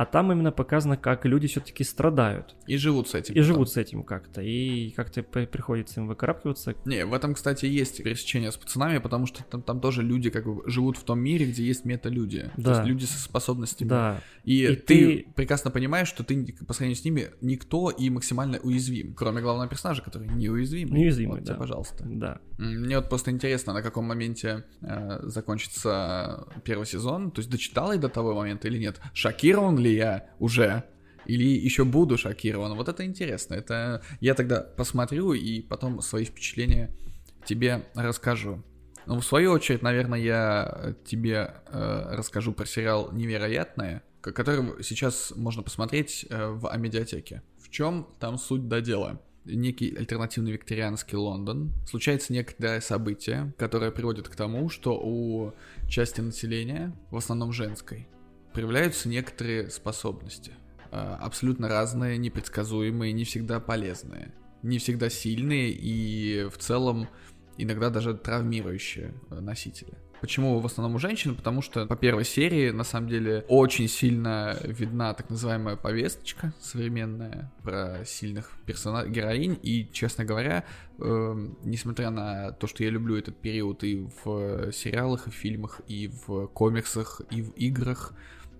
А там именно показано, как люди все-таки страдают. И живут с этим. И живут с этим как-то. И как-то при- приходится им выкарабкиваться. Не, в этом, кстати, есть пересечение с пацанами, потому что там, там тоже люди как бы живут в том мире, где есть мета-люди. То Да. есть люди со способностями. Да. И, И ты, ты- прекрасно понимаешь, что ты по сравнению с ними никто и максимально уязвим. Кроме главного персонажа, который неуязвимый. Неуязвимый, вот тебе, да. пожалуйста. Да. Мне вот просто интересно, на каком моменте э, закончится первый сезон. То есть дочитал я до того момента или нет? Шокирован ли я уже? Или еще буду шокирован? Вот это интересно. Это я тогда посмотрю и потом свои впечатления тебе расскажу. Ну, в свою очередь, наверное, я тебе э, расскажу про сериал «Невероятное», ко- который сейчас можно посмотреть э, в Амедиатеке. В чем там суть до дела? Некий альтернативный викторианский Лондон. Случается некое событие, которое приводит к тому, что у части населения, в основном женской, проявляются некоторые способности. Э, Абсолютно разные, непредсказуемые, не всегда полезные, не всегда сильные и в целом иногда даже травмирующие э, носителя. Почему в основном у женщин? Потому что по первой серии, на самом деле, очень сильно видна так называемая повесточка современная про сильных персонажей, героинь. И, честно говоря, эм, несмотря на то, что я люблю этот период и в сериалах, и в фильмах, и в комиксах, и в играх,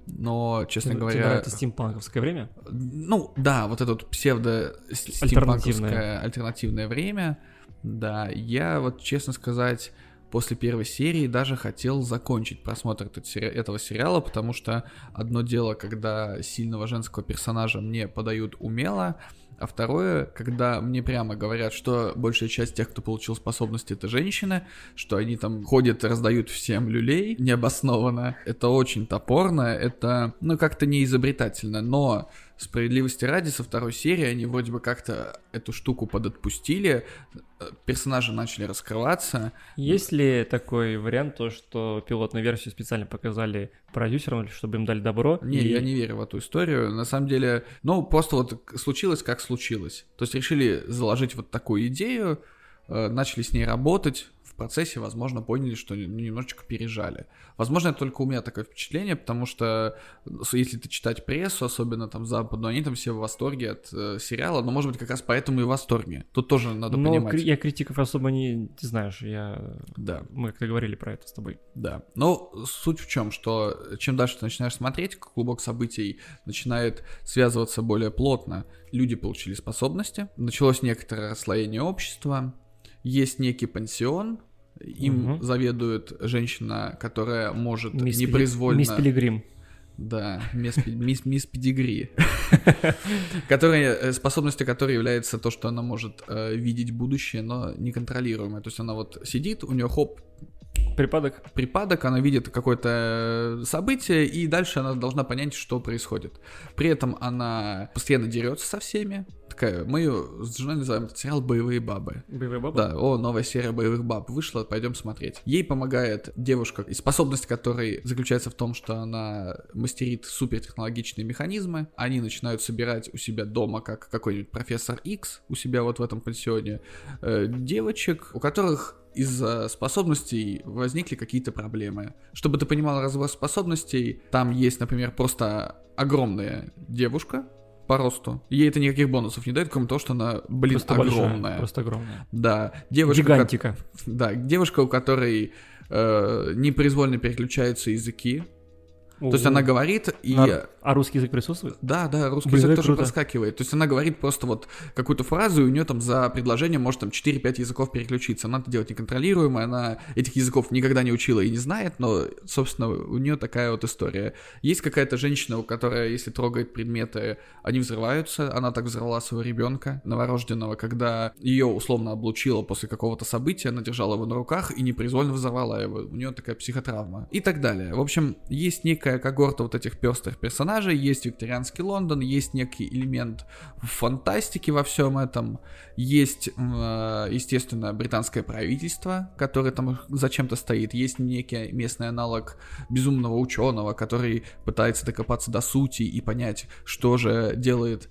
но, честно Тебе говоря... нравится стимпанковское время? Ну, да, вот это вот псевдо стимпанковское альтернативное время. Да, я вот, честно сказать, после первой серии даже хотел закончить просмотр этого сериала, потому что одно дело, когда сильного женского персонажа мне подают умело, а второе, когда мне прямо говорят, что большая часть тех, кто получил способности, это женщины, что они там ходят и раздают всем люлей необоснованно. Это очень топорно, это, ну, как-то неизобретательно, но справедливости ради, со второй серии они вроде бы как-то эту штуку подотпустили, э, персонажи начали раскрываться. Есть ли такой вариант, то, что пилотную версию специально показали продюсерам, чтобы им дали добро? Не, и... я не верю в эту историю. На самом деле, ну, просто вот случилось, как случилось. То есть решили заложить вот такую идею, э, начали с ней работать, процессе, возможно, поняли, что немножечко пережали. Возможно, это только у меня такое впечатление, потому что если ты читать прессу, особенно там западную, они там все в восторге от э, сериала, но, может быть, как раз поэтому и в восторге. Тут тоже надо но понимать. я критиков особо не, ты знаешь, я... Да. Мы как-то говорили про это с тобой. Да. Но суть в чем, что чем дальше ты начинаешь смотреть, клубок событий начинает связываться более плотно. Люди получили способности, началось некоторое расслоение общества, есть некий пансион, им угу. заведует женщина, которая может мисс непроизвольно... Мисс Пилигрим. Да, мисс, мисс, мисс Педигри. (laughs) которая, э, способностью которой является то, что она может э, видеть будущее, но неконтролируемое. То есть она вот сидит, у нее хоп, Припадок? Припадок, она видит какое-то э, событие, и дальше она должна понять, что происходит. При этом она постоянно дерется со всеми, такая, мы ее с женой называем этот сериал «Боевые бабы». «Боевые бабы»? Да, о, новая серия «Боевых баб» вышла, пойдем смотреть. Ей помогает девушка, и способность которой заключается в том, что она мастерит супертехнологичные механизмы, они начинают собирать у себя дома, как какой-нибудь профессор X у себя вот в этом пансионе, э, девочек, у которых из-за способностей возникли какие-то проблемы. Чтобы ты понимал разбор способностей, там есть, например, просто огромная девушка, по росту. Ей это никаких бонусов не дает, кроме того, что она, блин, просто огромная. Большая, просто огромная. Да. Девушка, Гигантика. Ко... Да, девушка, у которой э, непроизвольно переключаются языки. То есть она говорит и... А, а русский язык присутствует? Да, да, русский Блин, язык тоже круто. проскакивает. То есть она говорит просто вот какую-то фразу, и у нее там за предложение может там 4-5 языков переключиться. Она это делать неконтролируемо, она этих языков никогда не учила и не знает, но, собственно, у нее такая вот история. Есть какая-то женщина, у которой, если трогает предметы, они взрываются. Она так взорвала своего ребенка новорожденного, когда ее условно облучило после какого-то события, она держала его на руках и непроизвольно взорвала его. У нее такая психотравма. И так далее. В общем, есть некая некая когорта вот этих пестрых персонажей, есть викторианский Лондон, есть некий элемент фантастики во всем этом, есть, э, естественно, британское правительство, которое там зачем-то стоит, есть некий местный аналог безумного ученого, который пытается докопаться до сути и понять, что же делает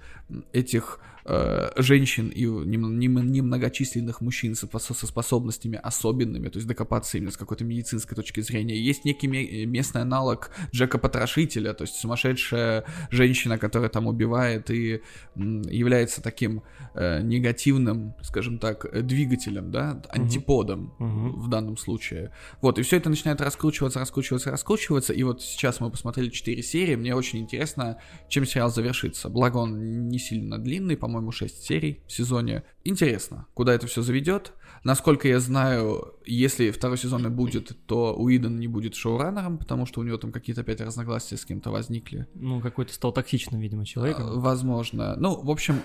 этих э, женщин и немногочисленных мужчин со, со способностями особенными, то есть докопаться именно с какой-то медицинской точки зрения. Есть некий местный аналог Джека Потрошителя, то есть сумасшедшая женщина, которая там убивает и является таким э, негативным, скажем так, двигателем, да, антиподом uh-huh. в данном случае. Вот, и все это начинает раскручиваться, раскручиваться, раскручиваться, и вот сейчас мы посмотрели 4 серии, мне очень интересно, чем сериал завершится. Благо он не сильно длинный, по-моему, по-моему, 6 серий в сезоне. Интересно, куда это все заведет. Насколько я знаю, если второй сезон и будет, то Уидон не будет шоураннером, потому что у него там какие-то опять разногласия с кем-то возникли. Ну, какой-то стал токсичным, видимо, человеком. А, возможно. Ну, в общем,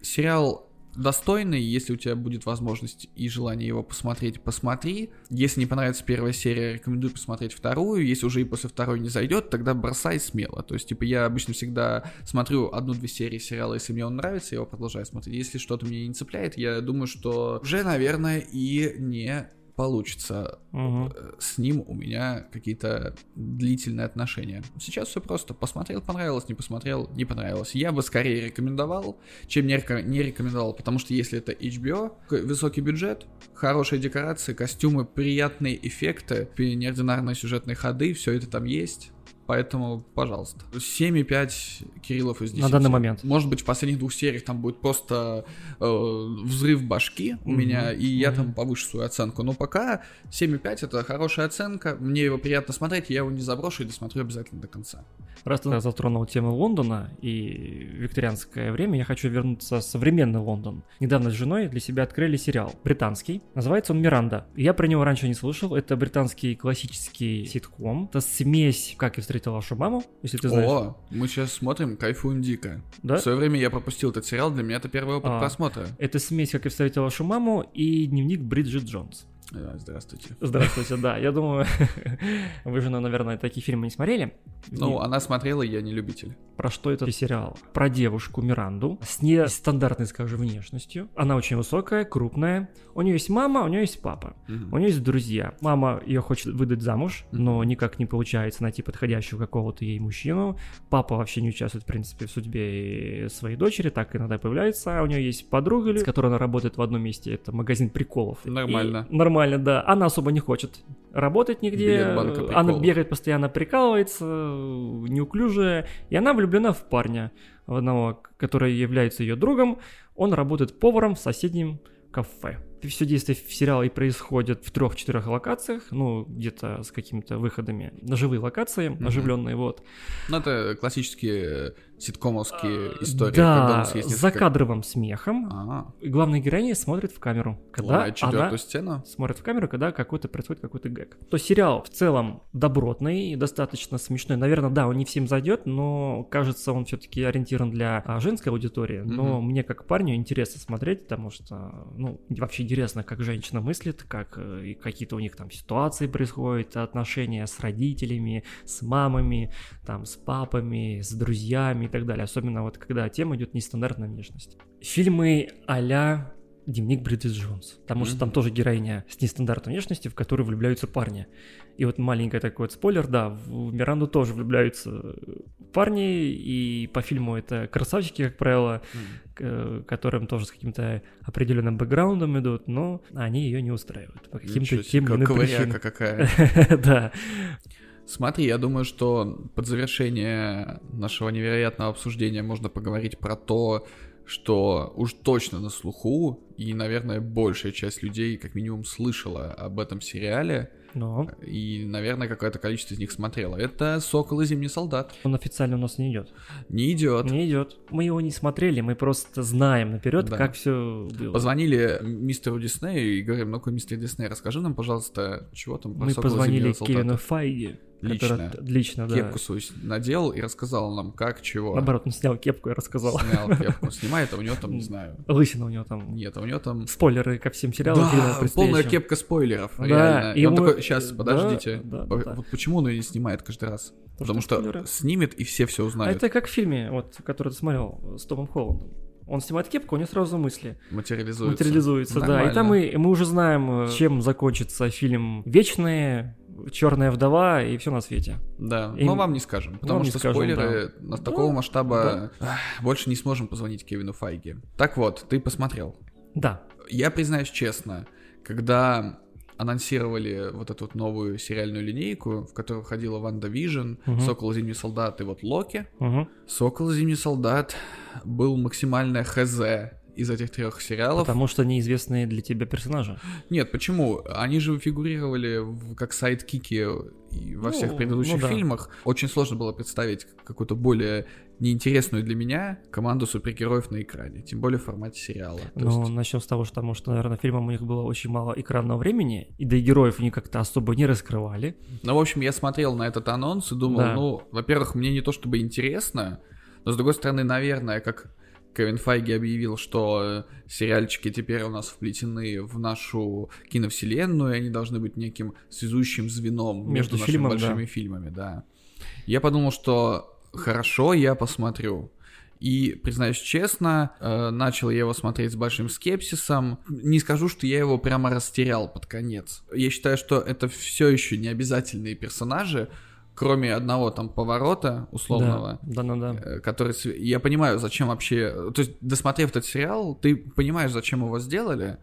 сериал достойный, если у тебя будет возможность и желание его посмотреть, посмотри. Если не понравится первая серия, рекомендую посмотреть вторую. Если уже и после второй не зайдет, тогда бросай смело. То есть, типа, я обычно всегда смотрю одну-две серии сериала, если мне он нравится, я его продолжаю смотреть. Если что-то меня не цепляет, я думаю, что уже, наверное, и не получится угу. с ним у меня какие-то длительные отношения. Сейчас все просто. Посмотрел, понравилось, не посмотрел, не понравилось. Я бы скорее рекомендовал, чем не, реком... не рекомендовал, потому что если это HBO, высокий бюджет, хорошие декорации, костюмы, приятные эффекты, неординарные сюжетные ходы, все это там есть Поэтому, пожалуйста. 7,5 Кириллов из 10. На данный момент. Может быть, в последних двух сериях там будет просто э, взрыв башки у mm-hmm. меня, и я mm-hmm. там повышу свою оценку. Но пока 7,5 это хорошая оценка. Мне его приятно смотреть, я его не заброшу и досмотрю обязательно до конца. Раз ты затронул тему Лондона и викторианское время, я хочу вернуться в современный Лондон. Недавно с женой для себя открыли сериал британский. Называется он «Миранда». Я про него раньше не слышал. Это британский классический ситком. Это смесь «Как и встретил встретил вашу маму, если ты знаешь. О, мы сейчас смотрим, кайфуем дико. Да? В свое время я пропустил этот сериал, для меня это первый опыт а, просмотра. Это смесь, как и встретил вашу маму, и дневник Бриджит Джонс. Э, Здравствуйте. Здравствуйте, да. Я думаю, (laughs) вы же, наверное, такие фильмы не смотрели. Ну, И она смотрела, я не любитель. про что это сериал? Про девушку Миранду с нестандартной, скажем, внешностью. Она очень высокая, крупная. У нее есть мама, у нее есть папа. Мгм. У нее есть друзья. Мама ее хочет выдать замуж, но никак не получается найти подходящего какого-то ей мужчину. Папа вообще не участвует, в принципе, в судьбе своей дочери, так иногда появляется. А у нее есть подруга, с которой она работает в одном месте, это магазин приколов. Нормально. И- нормально, да. Она особо не хочет работать нигде. Банка Она бегает постоянно, прикалывается, неуклюжая. И она влюблена в парня, в одного, который является ее другом. Он работает поваром в соседнем кафе. Все действие в сериале происходит в трех-четырех локациях, ну, где-то с какими-то выходами на живые локации, оживленные, вот. Ну, это классические ситкомовские истории. когда у Да, несколько- закадровым смехом. А, И Главная героиня смотрит в камеру, когда ломает она стену. смотрит в камеру, когда какой-то происходит какой-то гэг. То сериал в целом добротный, достаточно смешной. Наверное, да, он не всем зайдет, но кажется, он все-таки ориентирован для а, женской аудитории. Но мне как парню интересно смотреть, потому что, ну, вообще интересно, как женщина мыслит, как э, и какие-то у них там ситуации происходят, отношения с родителями, с мамами, там, с папами, с друзьями и так далее. Особенно вот когда тема идет нестандартная внешность. Фильмы а-ля Дневник Бриджит Джонс. Потому что там тоже героиня с нестандартной внешностью, в которую влюбляются парни. И вот маленький такой вот спойлер, да, в Миранду тоже влюбляются парни, и по фильму это красавчики, как правило, к- э, которым тоже с каким-то определенным бэкграундом идут, но они ее не устраивают по каким-то тем или иным причинам. какая. (laughs) Да. Смотри, я думаю, что под завершение нашего невероятного обсуждения можно поговорить про то, что уж точно на слуху, и, наверное, большая часть людей как минимум слышала об этом сериале, Но и, наверное, какое-то количество из них смотрело. Это «Сокол и Зимний солдат». он официально у нас не идет. Не идет. Не идет. Мы его не смотрели, мы просто знаем наперед, Да. как все было. Позвонили мистеру Диснею и говорим, ну-ка, мистер Дисней, расскажи нам, пожалуйста, чего там про Мы «Сокола позвонили Зимнего солдата». Кевину Файги. Лично. который- Лично, да. Кепку свою надел и рассказал нам, как, чего. Наоборот, он снял кепку и рассказал. Снял (laughs) кепку, снимает, а у него там, не знаю, Лысина у него там. нет, а у него там... Спойлеры ко всем сериалам. Да, полная кепка спойлеров, Да, реально. И он ему- такой, сейчас, да, подождите. да, По- да. Вот почему он ее не снимает каждый раз? Потому что что спойлеры. снимет, и все все А узнают. это как в фильме, вот, который ты смотрел с Томом Холландом. Он снимает кепку, у него сразу мысли Материализуется. материализуются, да. И там Нормально. мы, мы уже знаем, э, чем закончится фильм «Вечные», «Черная вдова» и все на свете. Да, И- но вам не скажем, потому что скажем, спойлеры Да, такого масштаба да. больше не сможем позвонить Кевину Файги. Так вот, ты посмотрел. Да, Я признаюсь честно, когда анонсировали вот эту вот новую сериальную линейку, в которую входила Ванда Вижн, Мгм. Сокол Зимний солдат и вот Локи, Мгм. Сокол Зимний солдат был максимальное хз из этих трех сериалов. потому что неизвестные для тебя персонажи. Нет, почему? Они же фигурировали в- как сайдкики во Ну, всех предыдущих ну да. фильмах. Очень сложно было представить какую-то более неинтересную для меня команду супергероев на экране, тем более в формате сериала. То Ну, есть- начнем с того, что, потому что, наверное, фильмам у них было очень мало экранного времени, и да и героев они как-то особо не раскрывали. Ну, в общем, я смотрел на этот анонс и думал, Да. ну, во-первых, мне не то чтобы интересно, но с другой стороны, наверное, как Кевин Файги объявил, что э, сериальчики теперь у нас вплетены в нашу киновселенную, и они должны быть неким связующим звеном между, Между нашими фильмом, большими фильмами, да. Я подумал, что хорошо, я посмотрю. И, признаюсь честно, э, начал я его смотреть с большим скепсисом. Не скажу, что я его прямо растерял под конец. Я считаю, что это все еще не обязательные персонажи, кроме одного там поворота условного. Да, да, да. э, который... Я понимаю, зачем вообще... То есть, досмотрев этот сериал, ты понимаешь, зачем его сделали,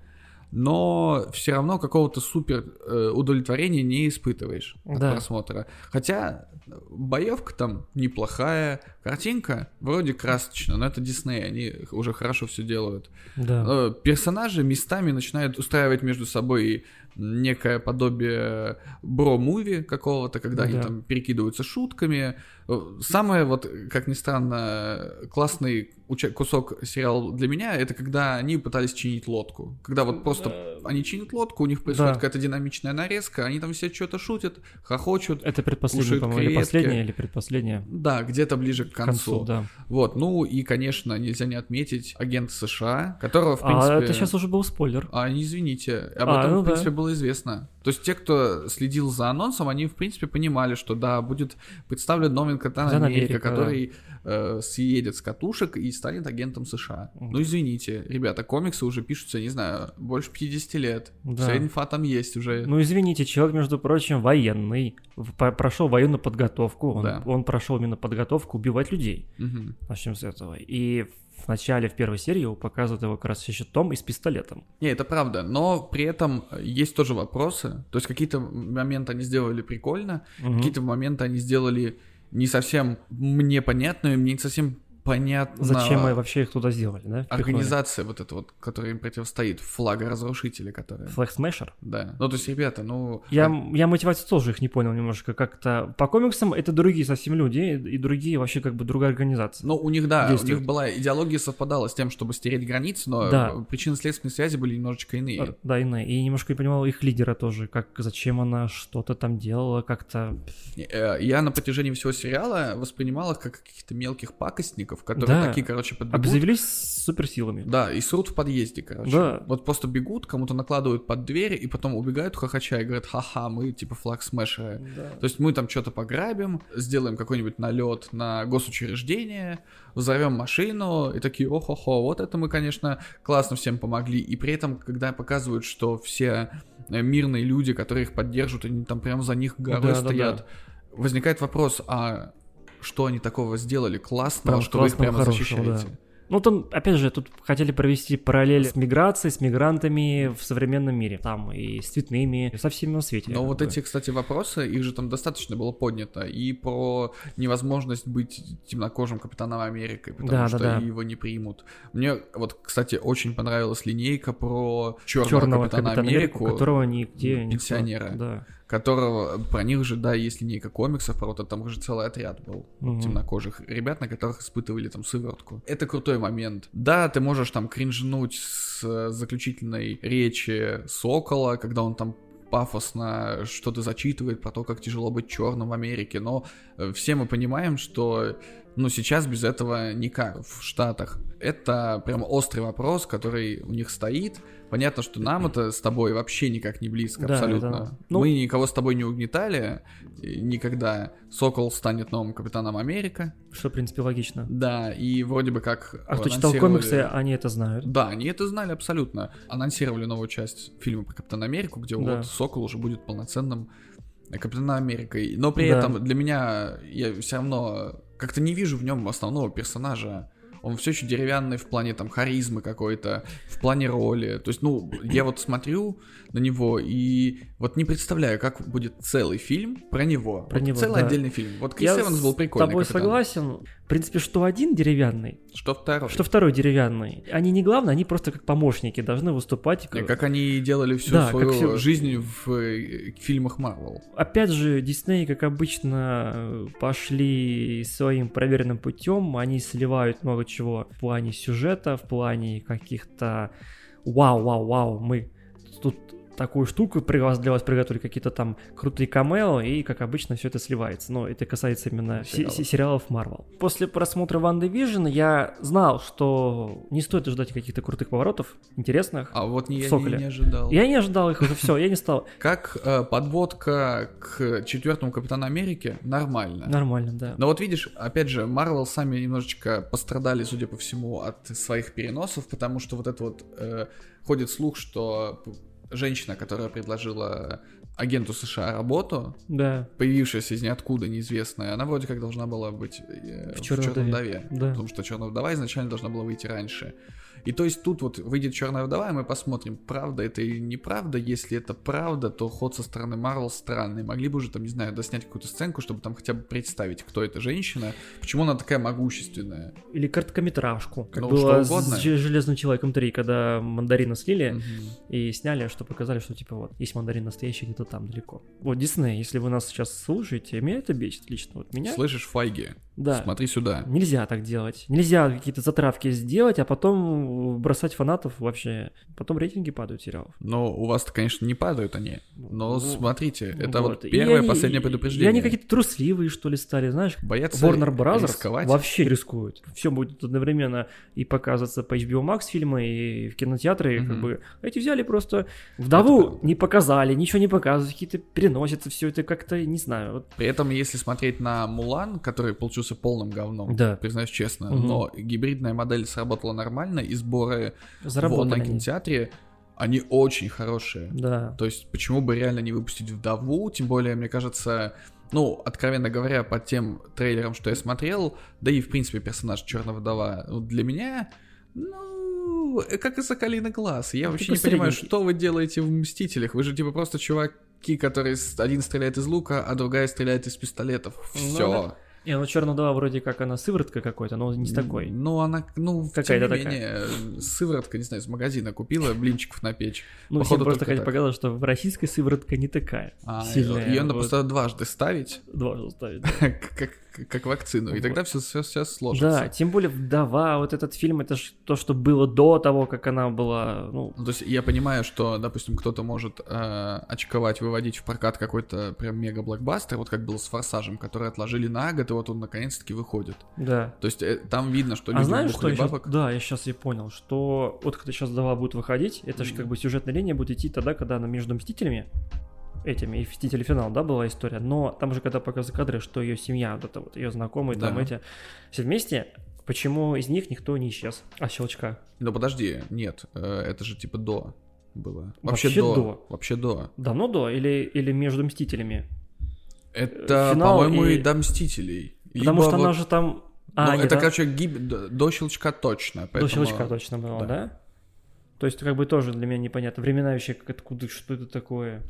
но все равно какого-то супер э, удовлетворения не испытываешь от Да. просмотра. Хотя боевка там неплохая, картинка вроде красочная, но это Дисней, они уже хорошо все делают. Да. Э, Персонажи местами начинают устраивать между собой некое подобие бро-муви какого-то, когда они Да. там перекидываются шутками. Э, Самое вот, как ни странно, классный уча- кусок сериала для меня, это когда они пытались чинить лодку. Когда вот просто Э, они чинят лодку, у них происходит Да. какая-то динамичная нарезка, они там все что-то шутят, хохочут. Это предпоследняя, кушают по-моему, или последняя, или предпоследняя. Да, где-то ближе к К концу. концу, да. Вот, ну и, конечно, нельзя не отметить агента США, которого, в принципе... А это сейчас уже был спойлер. А, не извините, об А, этом, ну в да. Было известно. То есть те, кто следил за анонсом, они, в принципе, понимали, что да, будет представлен новый Капитан Америка, Америка, который э, съедет с катушек и станет агентом США. Мгм. Ну, извините, ребята, комиксы уже пишутся, не знаю, больше 50 лет. Да. Вся инфа там есть уже. Ну, извините, человек, между прочим, военный, прошел военную подготовку, он, Да. он прошел именно подготовку убивать людей. Мгм. Начнем с этого. И в начале, в первой серии его показывают его как раз еще Том и с пистолетом. Не, это правда, но при этом есть тоже вопросы. То есть какие-то моменты они сделали прикольно, Мгм. какие-то моменты они сделали не совсем мне понятную, мне не совсем понятно... Зачем мы вообще их туда сделали, да? впихнули? Организация вот эта вот, которая им противостоит, флага разрушителя, которая... Flag Smasher? Да. Ну, то есть, ребята, ну... Я, а- я мотивацию тоже их не понял немножко. Как-то по комиксам это другие совсем люди и другие вообще как бы другая организация. Ну, у них, да, действует. у них была идеология совпадала с тем, чтобы стереть границы, но Да. причинно-следственные связи были немножечко иные. А, Да, иные. И немножко не понимал их лидера тоже, как зачем она что-то там делала, как-то. Э, Я на протяжении всего сериала воспринимал их как каких-то мелких пакостников, которые Да. такие, короче, подбегут. Обзавелись суперсилами. Да, и срут в подъезде, короче. Да. Вот просто бегут, кому-то накладывают под дверь, и потом убегают хохоча и говорят, ха-ха, мы типа флаг смешеры. То есть мы там что-то пограбим, сделаем какой-нибудь налет на госучреждение, взорвем машину, и такие, о-хо-хо, вот это мы, конечно, классно всем помогли. И при этом, когда показывают, что все э, мирные люди, которые их поддерживают, они там прям за них горой Да, да, стоят, да. возникает вопрос, а что они такого сделали классного, Прям что вы их прямо хорошего, да. защищаете? Ну, там, опять же, тут хотели провести параллель с миграцией, с мигрантами в современном мире. Там и с цветными, и со всеми на свете. Но вот бы. эти, кстати, вопросы, их же там достаточно было поднято. И про невозможность быть темнокожим Капитаном Америкой, потому Да, да, что да. его не примут. Мне вот, кстати, очень понравилась линейка про черного, Черного Капитана, Капитана Америку, Америку, которого нигде никто- пенсионера. Да. Которого про них же, да, есть линейка комиксов, про вот это там же целый отряд был Мгм. темнокожих ребят, на которых испытывали там сыворотку. Это крутой момент. Да, ты можешь там кринжнуть с э, заключительной речи Сокола, когда он там пафосно что-то зачитывает про то, как тяжело быть черным в Америке, но э, все мы понимаем, что ну сейчас без этого никак в Штатах. Это прям острый вопрос, который у них стоит. Понятно, что нам это с тобой вообще никак не близко, Да, абсолютно. да. Ну- Мы никого с тобой не угнетали, никогда. Сокол станет новым капитаном Америка. Что, в принципе, логично. Да, и вроде бы как А кто читал комиксы, они это знают. Да, они это знали абсолютно. Анонсировали новую часть фильма про Капитана Америку, где Да. вот Сокол уже будет полноценным Капитаном Америкой. Но при Да. этом для меня я все равно как-то не вижу в нем основного персонажа. Он все еще деревянный в плане там харизмы какой-то, в плане роли. То есть, ну, я вот смотрю на него и вот не представляю, как будет целый фильм про него. Про Вот него, целый да. отдельный фильм. Вот Крис Я Эванс был с прикольный. тобой капитан. согласен. В принципе, что один деревянный, Что второй? что второй деревянный. Они не главные, они просто как помощники должны выступать. Не, Как они делали всю Да, свою всё- жизнь в э, фильмах Марвел. Опять же, Дисней, как обычно, пошли своим проверенным путем. Они сливают много чего в плане сюжета, в плане каких-то вау-вау-вау, мы тут такую штуку при вас- для вас приготовили, какие-то там крутые камео, и, как обычно, все это сливается. Но это касается именно се- Сериалов. се- сериалов Marvel. После просмотра WandaVision я знал, что не стоит ждать каких-то крутых поворотов, интересных. А вот не, я не, не ожидал. Я не ожидал их уже, все, я не стал. (laughs) Как э, подводка к четвертому Капитану Америки нормально. Нормально, да. Но вот видишь, опять же, Марвел сами немножечко пострадали, судя по всему, от своих переносов, потому что вот это вот э, ходит слух, что женщина, которая предложила агенту США работу, Да. появившаяся из ниоткуда, неизвестная, она вроде как должна была быть э, В в «Чёрной Черном вдове». вдове. Да. Потому что Черная вдова изначально должна была выйти раньше. И то есть тут вот выйдет Черная вдова, и мы посмотрим, правда это или неправда. Если это правда, то ход со стороны Марвел странный. Могли бы уже там, не знаю, доснять какую-то сценку, чтобы там хотя бы представить, кто эта женщина, почему она такая могущественная. Или короткометражку, как Ну, было с Же- Железным Человеком 3, когда мандарина слили Мгм. и сняли, что показали, что типа вот, есть мандарин настоящий где-то там далеко. Вот, Дисней, если вы нас сейчас слушаете, меня это бесит лично. Вот меня... Слышишь, Файги? Да. Смотри сюда. Нельзя так делать. Нельзя какие-то затравки сделать, а потом бросать фанатов вообще. Потом рейтинги падают сериалов. Но у вас-то, конечно, не падают они. Но Ну, смотрите, это вот, И первое, они- последнее И предупреждение. они какие-то трусливые, что ли, стали, знаешь. Боятся Warner Brothers рисковать. вообще рискуют. Все будет одновременно и показываться по HBO Max фильмы, и в кинотеатры, как Мгм. бы. Эти взяли просто вдову правда. не показали, ничего не показывают, какие-то переносятся, все это как-то, не знаю. Вот При этом, если смотреть на Мулан, который получился полным говном, Да. признаюсь честно, Мгм. но гибридная модель сработала нормально, и сборы в заработали. на кинотеатре, они очень хорошие. Да. То есть, почему бы реально не выпустить вдову? Тем более, мне кажется, ну, откровенно говоря, по тем трейлерам, что я смотрел, да и, в принципе, персонаж Черная вдова, ну, для меня, ну, э, как из Соколиный глаз. Я Ну, вообще такой не понимаю, что вы делаете в Мстителях. Вы же, типа, просто чуваки, которые один стреляет из лука, а другая стреляет из пистолетов. Ну, Все. да. Не, ну черная вдова вроде как она сыворотка какой-то, но не с такой. Ну, она, ну, Какая-то тем не менее, сыворотка, не знаю, из магазина купила, блинчиков на печь. Ну, Походу, просто так. показать, что в российской сыворотка не такая А, сильная. ее надо Вот. просто дважды ставить, Дважды ставить. (laughs) как, как, как вакцину, и тогда все, все, все сложится. Да, тем более вдова, вот этот фильм, это ж то, что было до того, как она была, ну, Ну, то есть я понимаю, что, допустим, кто-то может э, очковать, выводить в прокат какой-то прям мега-блокбастер, вот как было с «Форсажем», который отложили на год, и вот он наконец-таки выходит. да. То есть э, там видно, что А знаешь, что бабок. Да, я сейчас и понял, что вот когда сейчас вдова будет выходить, это же Мгм. как бы сюжетная линия будет идти тогда, когда она между Мстителями, этими, и Мстители финал, да, была история, но там же когда показывают кадры, что ее семья, вот это вот, ее знакомые, там Да. эти, все вместе, почему из них никто не исчез? А щелчка? Но подожди, нет, э, это же типа до было. Вообще, Вообще до. до. Вообще до. Давно до или, или между Мстителями? Это, Финал по-моему, и... и- до «Мстителей». Потому Либо что она вот- же там... Ну, А, нет, это, а- короче, гиб- до, до щелчка точно. До поэтому- щелчка точно было, да. да. То есть, как бы тоже для меня непонятно. Времена вообще, как откуда, что это такое?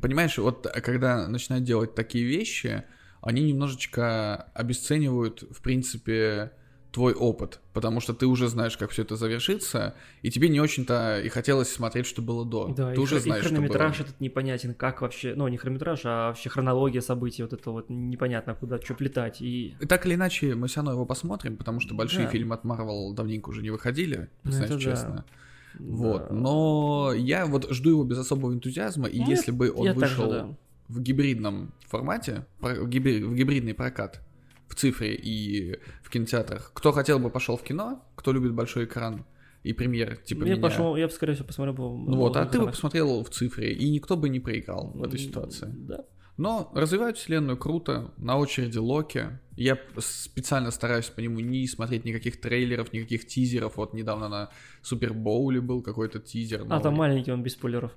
Понимаешь, вот э, когда начинают делать такие вещи, они немножечко обесценивают, в принципе, твой опыт, потому что ты уже знаешь, как все это завершится, и тебе не очень-то и хотелось смотреть, что было до. Да, ты и, уже хр- и знаешь, что хронометраж было. этот непонятен, как вообще, ну, не хронометраж, а вообще хронология событий, вот это вот непонятно, куда что плетать. И И так или иначе, мы все равно его посмотрим, потому что большие Да. фильмы от Marvel давненько уже не выходили, Ну, признаюсь это да. Честно. Вот, Да. но я вот жду его без особого энтузиазма, и Ну, если бы он я вышел да. в гибридном формате, в, гибри- в гибридный прокат, в цифре и в кинотеатрах, кто хотел бы пошел в кино, кто любит большой экран и премьер, типа я меня. пошел, я бы, скорее всего, посмотрел бы... Ну вот, а ты бы посмотрел в цифре, и никто бы не проиграл в этой ситуации. Да. Но развивают вселенную круто, на очереди Локи. Я специально стараюсь по нему не смотреть никаких трейлеров, никаких тизеров. Вот недавно на Супербоуле был какой-то тизер. А новый. там маленький, он без спойлеров.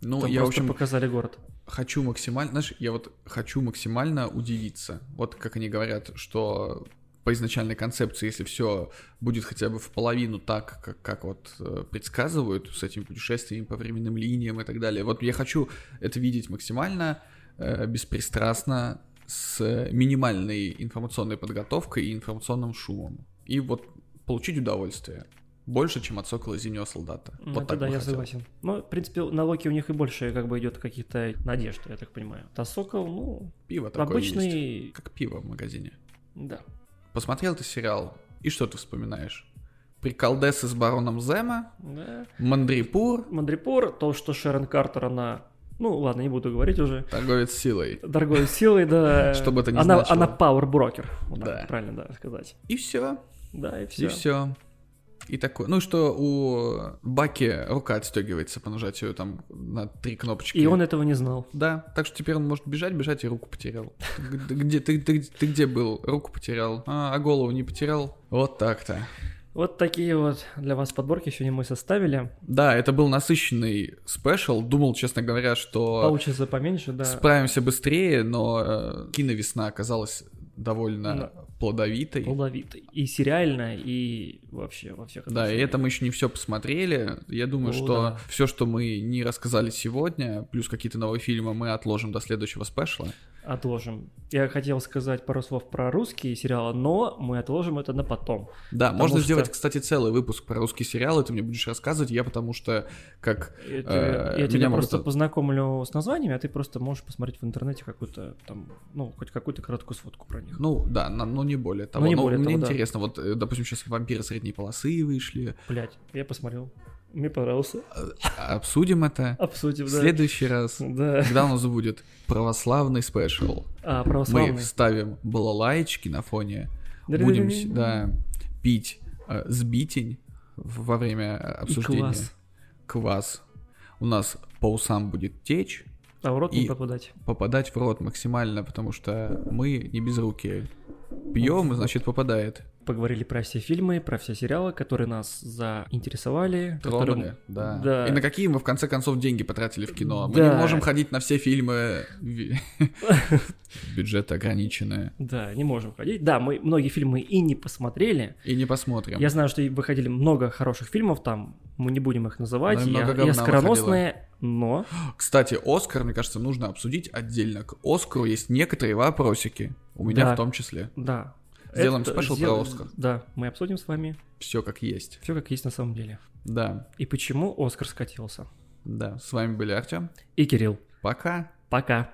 Ну, Там я, в общем, показали город. хочу максимально, знаешь, я вот хочу максимально удивиться. Вот как они говорят, что по изначальной концепции, если все будет хотя бы в половину так, как, как вот э, предсказывают с этими путешествиями по временным линиям и так далее. Вот я хочу это видеть максимально беспристрастно, с минимальной информационной подготовкой и информационным шумом. И вот получить удовольствие. Больше, чем от Сокола Зимнего Солдата. Ну, вот это так да, бы я хотел. согласен. Ну, в принципе, на Локи у них и больше как бы идет каких-то надежд, я так понимаю. А Сокол, ну, Пиво такое обычный... есть. Как пиво в магазине. Да. Посмотрел ты сериал, и что ты вспоминаешь? Приколдесы с бароном Зема, да. Мандрипур, Мандрипор, то, что Шерон Картер, она... Ну, ладно, не буду говорить уже. торговец силой. Дорогой силой, да. (laughs) Что бы это ни она, значило. Она power брокер, вот Да. так правильно да, сказать. И все. Да, и И все. все. И такое. Ну, что у Баки рука отстегивается по нажатию там на три кнопочки. И он этого не знал. Да, так что теперь он может бежать, бежать и руку потерял. Где ты, ты, ты где был? Руку потерял. А, а голову не потерял? Вот так-то. Вот такие вот для вас подборки сегодня мы составили. Да, это был насыщенный спешл. Думал, честно говоря, что Получится поменьше, да. справимся быстрее, но э, киновесна оказалась довольно Да. плодовитой. Плодовитый. И сериально, и вообще во всех Да, и это мы еще не все посмотрели. Я думаю, О, что да. все, что мы не рассказали сегодня, плюс какие-то новые фильмы, мы отложим до следующего спешла. Отложим. Я хотел сказать пару слов про русские сериалы, но мы отложим это на потом. Да, можно что- сделать, кстати, целый выпуск про русские сериалы, ты мне будешь рассказывать, я потому что как... Я, Э, я меня тебя просто от- познакомлю с названиями, а ты просто можешь посмотреть в интернете какую-то там, ну, хоть какую-то короткую сводку про них. Ну, да, на- но не более того. не Но более мне того, да. интересно, вот, э, допустим, сейчас «Вампиры средней полосы» вышли, Блять, я посмотрел. Мне понравился. обсудим это Обсудим, в да. следующий раз. Да. Когда у нас будет православный спешл. А, Мы вставим балалайчики на фоне, будем, да, пить э, сбитень в- во время э, И обсуждения. квас. Квас. У нас по усам будет течь, А в рот не И- попадать. попадать в рот максимально, потому что мы не без руки. Пьем, значит попадает. Поговорили про все фильмы, про все сериалы, которые нас заинтересовали. Тронули, которые- да. да. И на какие мы в конце концов деньги потратили в кино? Мы Да. не можем ходить на все фильмы. (laughs) Бюджеты ограниченные. Да, не можем ходить. Да, мы многие фильмы и не посмотрели. И не посмотрим. Я знаю, что выходили много хороших фильмов там, мы не будем их называть, и и, оскароносные, но... Кстати, Оскар, мне кажется, нужно обсудить отдельно. К Оскару есть некоторые вопросики. У меня Да. в том числе. Да. Сделаем Это спешл сдел- про Оскар. Да, мы обсудим с вами Все как есть. все как есть на самом деле. Да, И почему Оскар скатился. да. С вами были Артем. И Кирилл. Пока. Пока.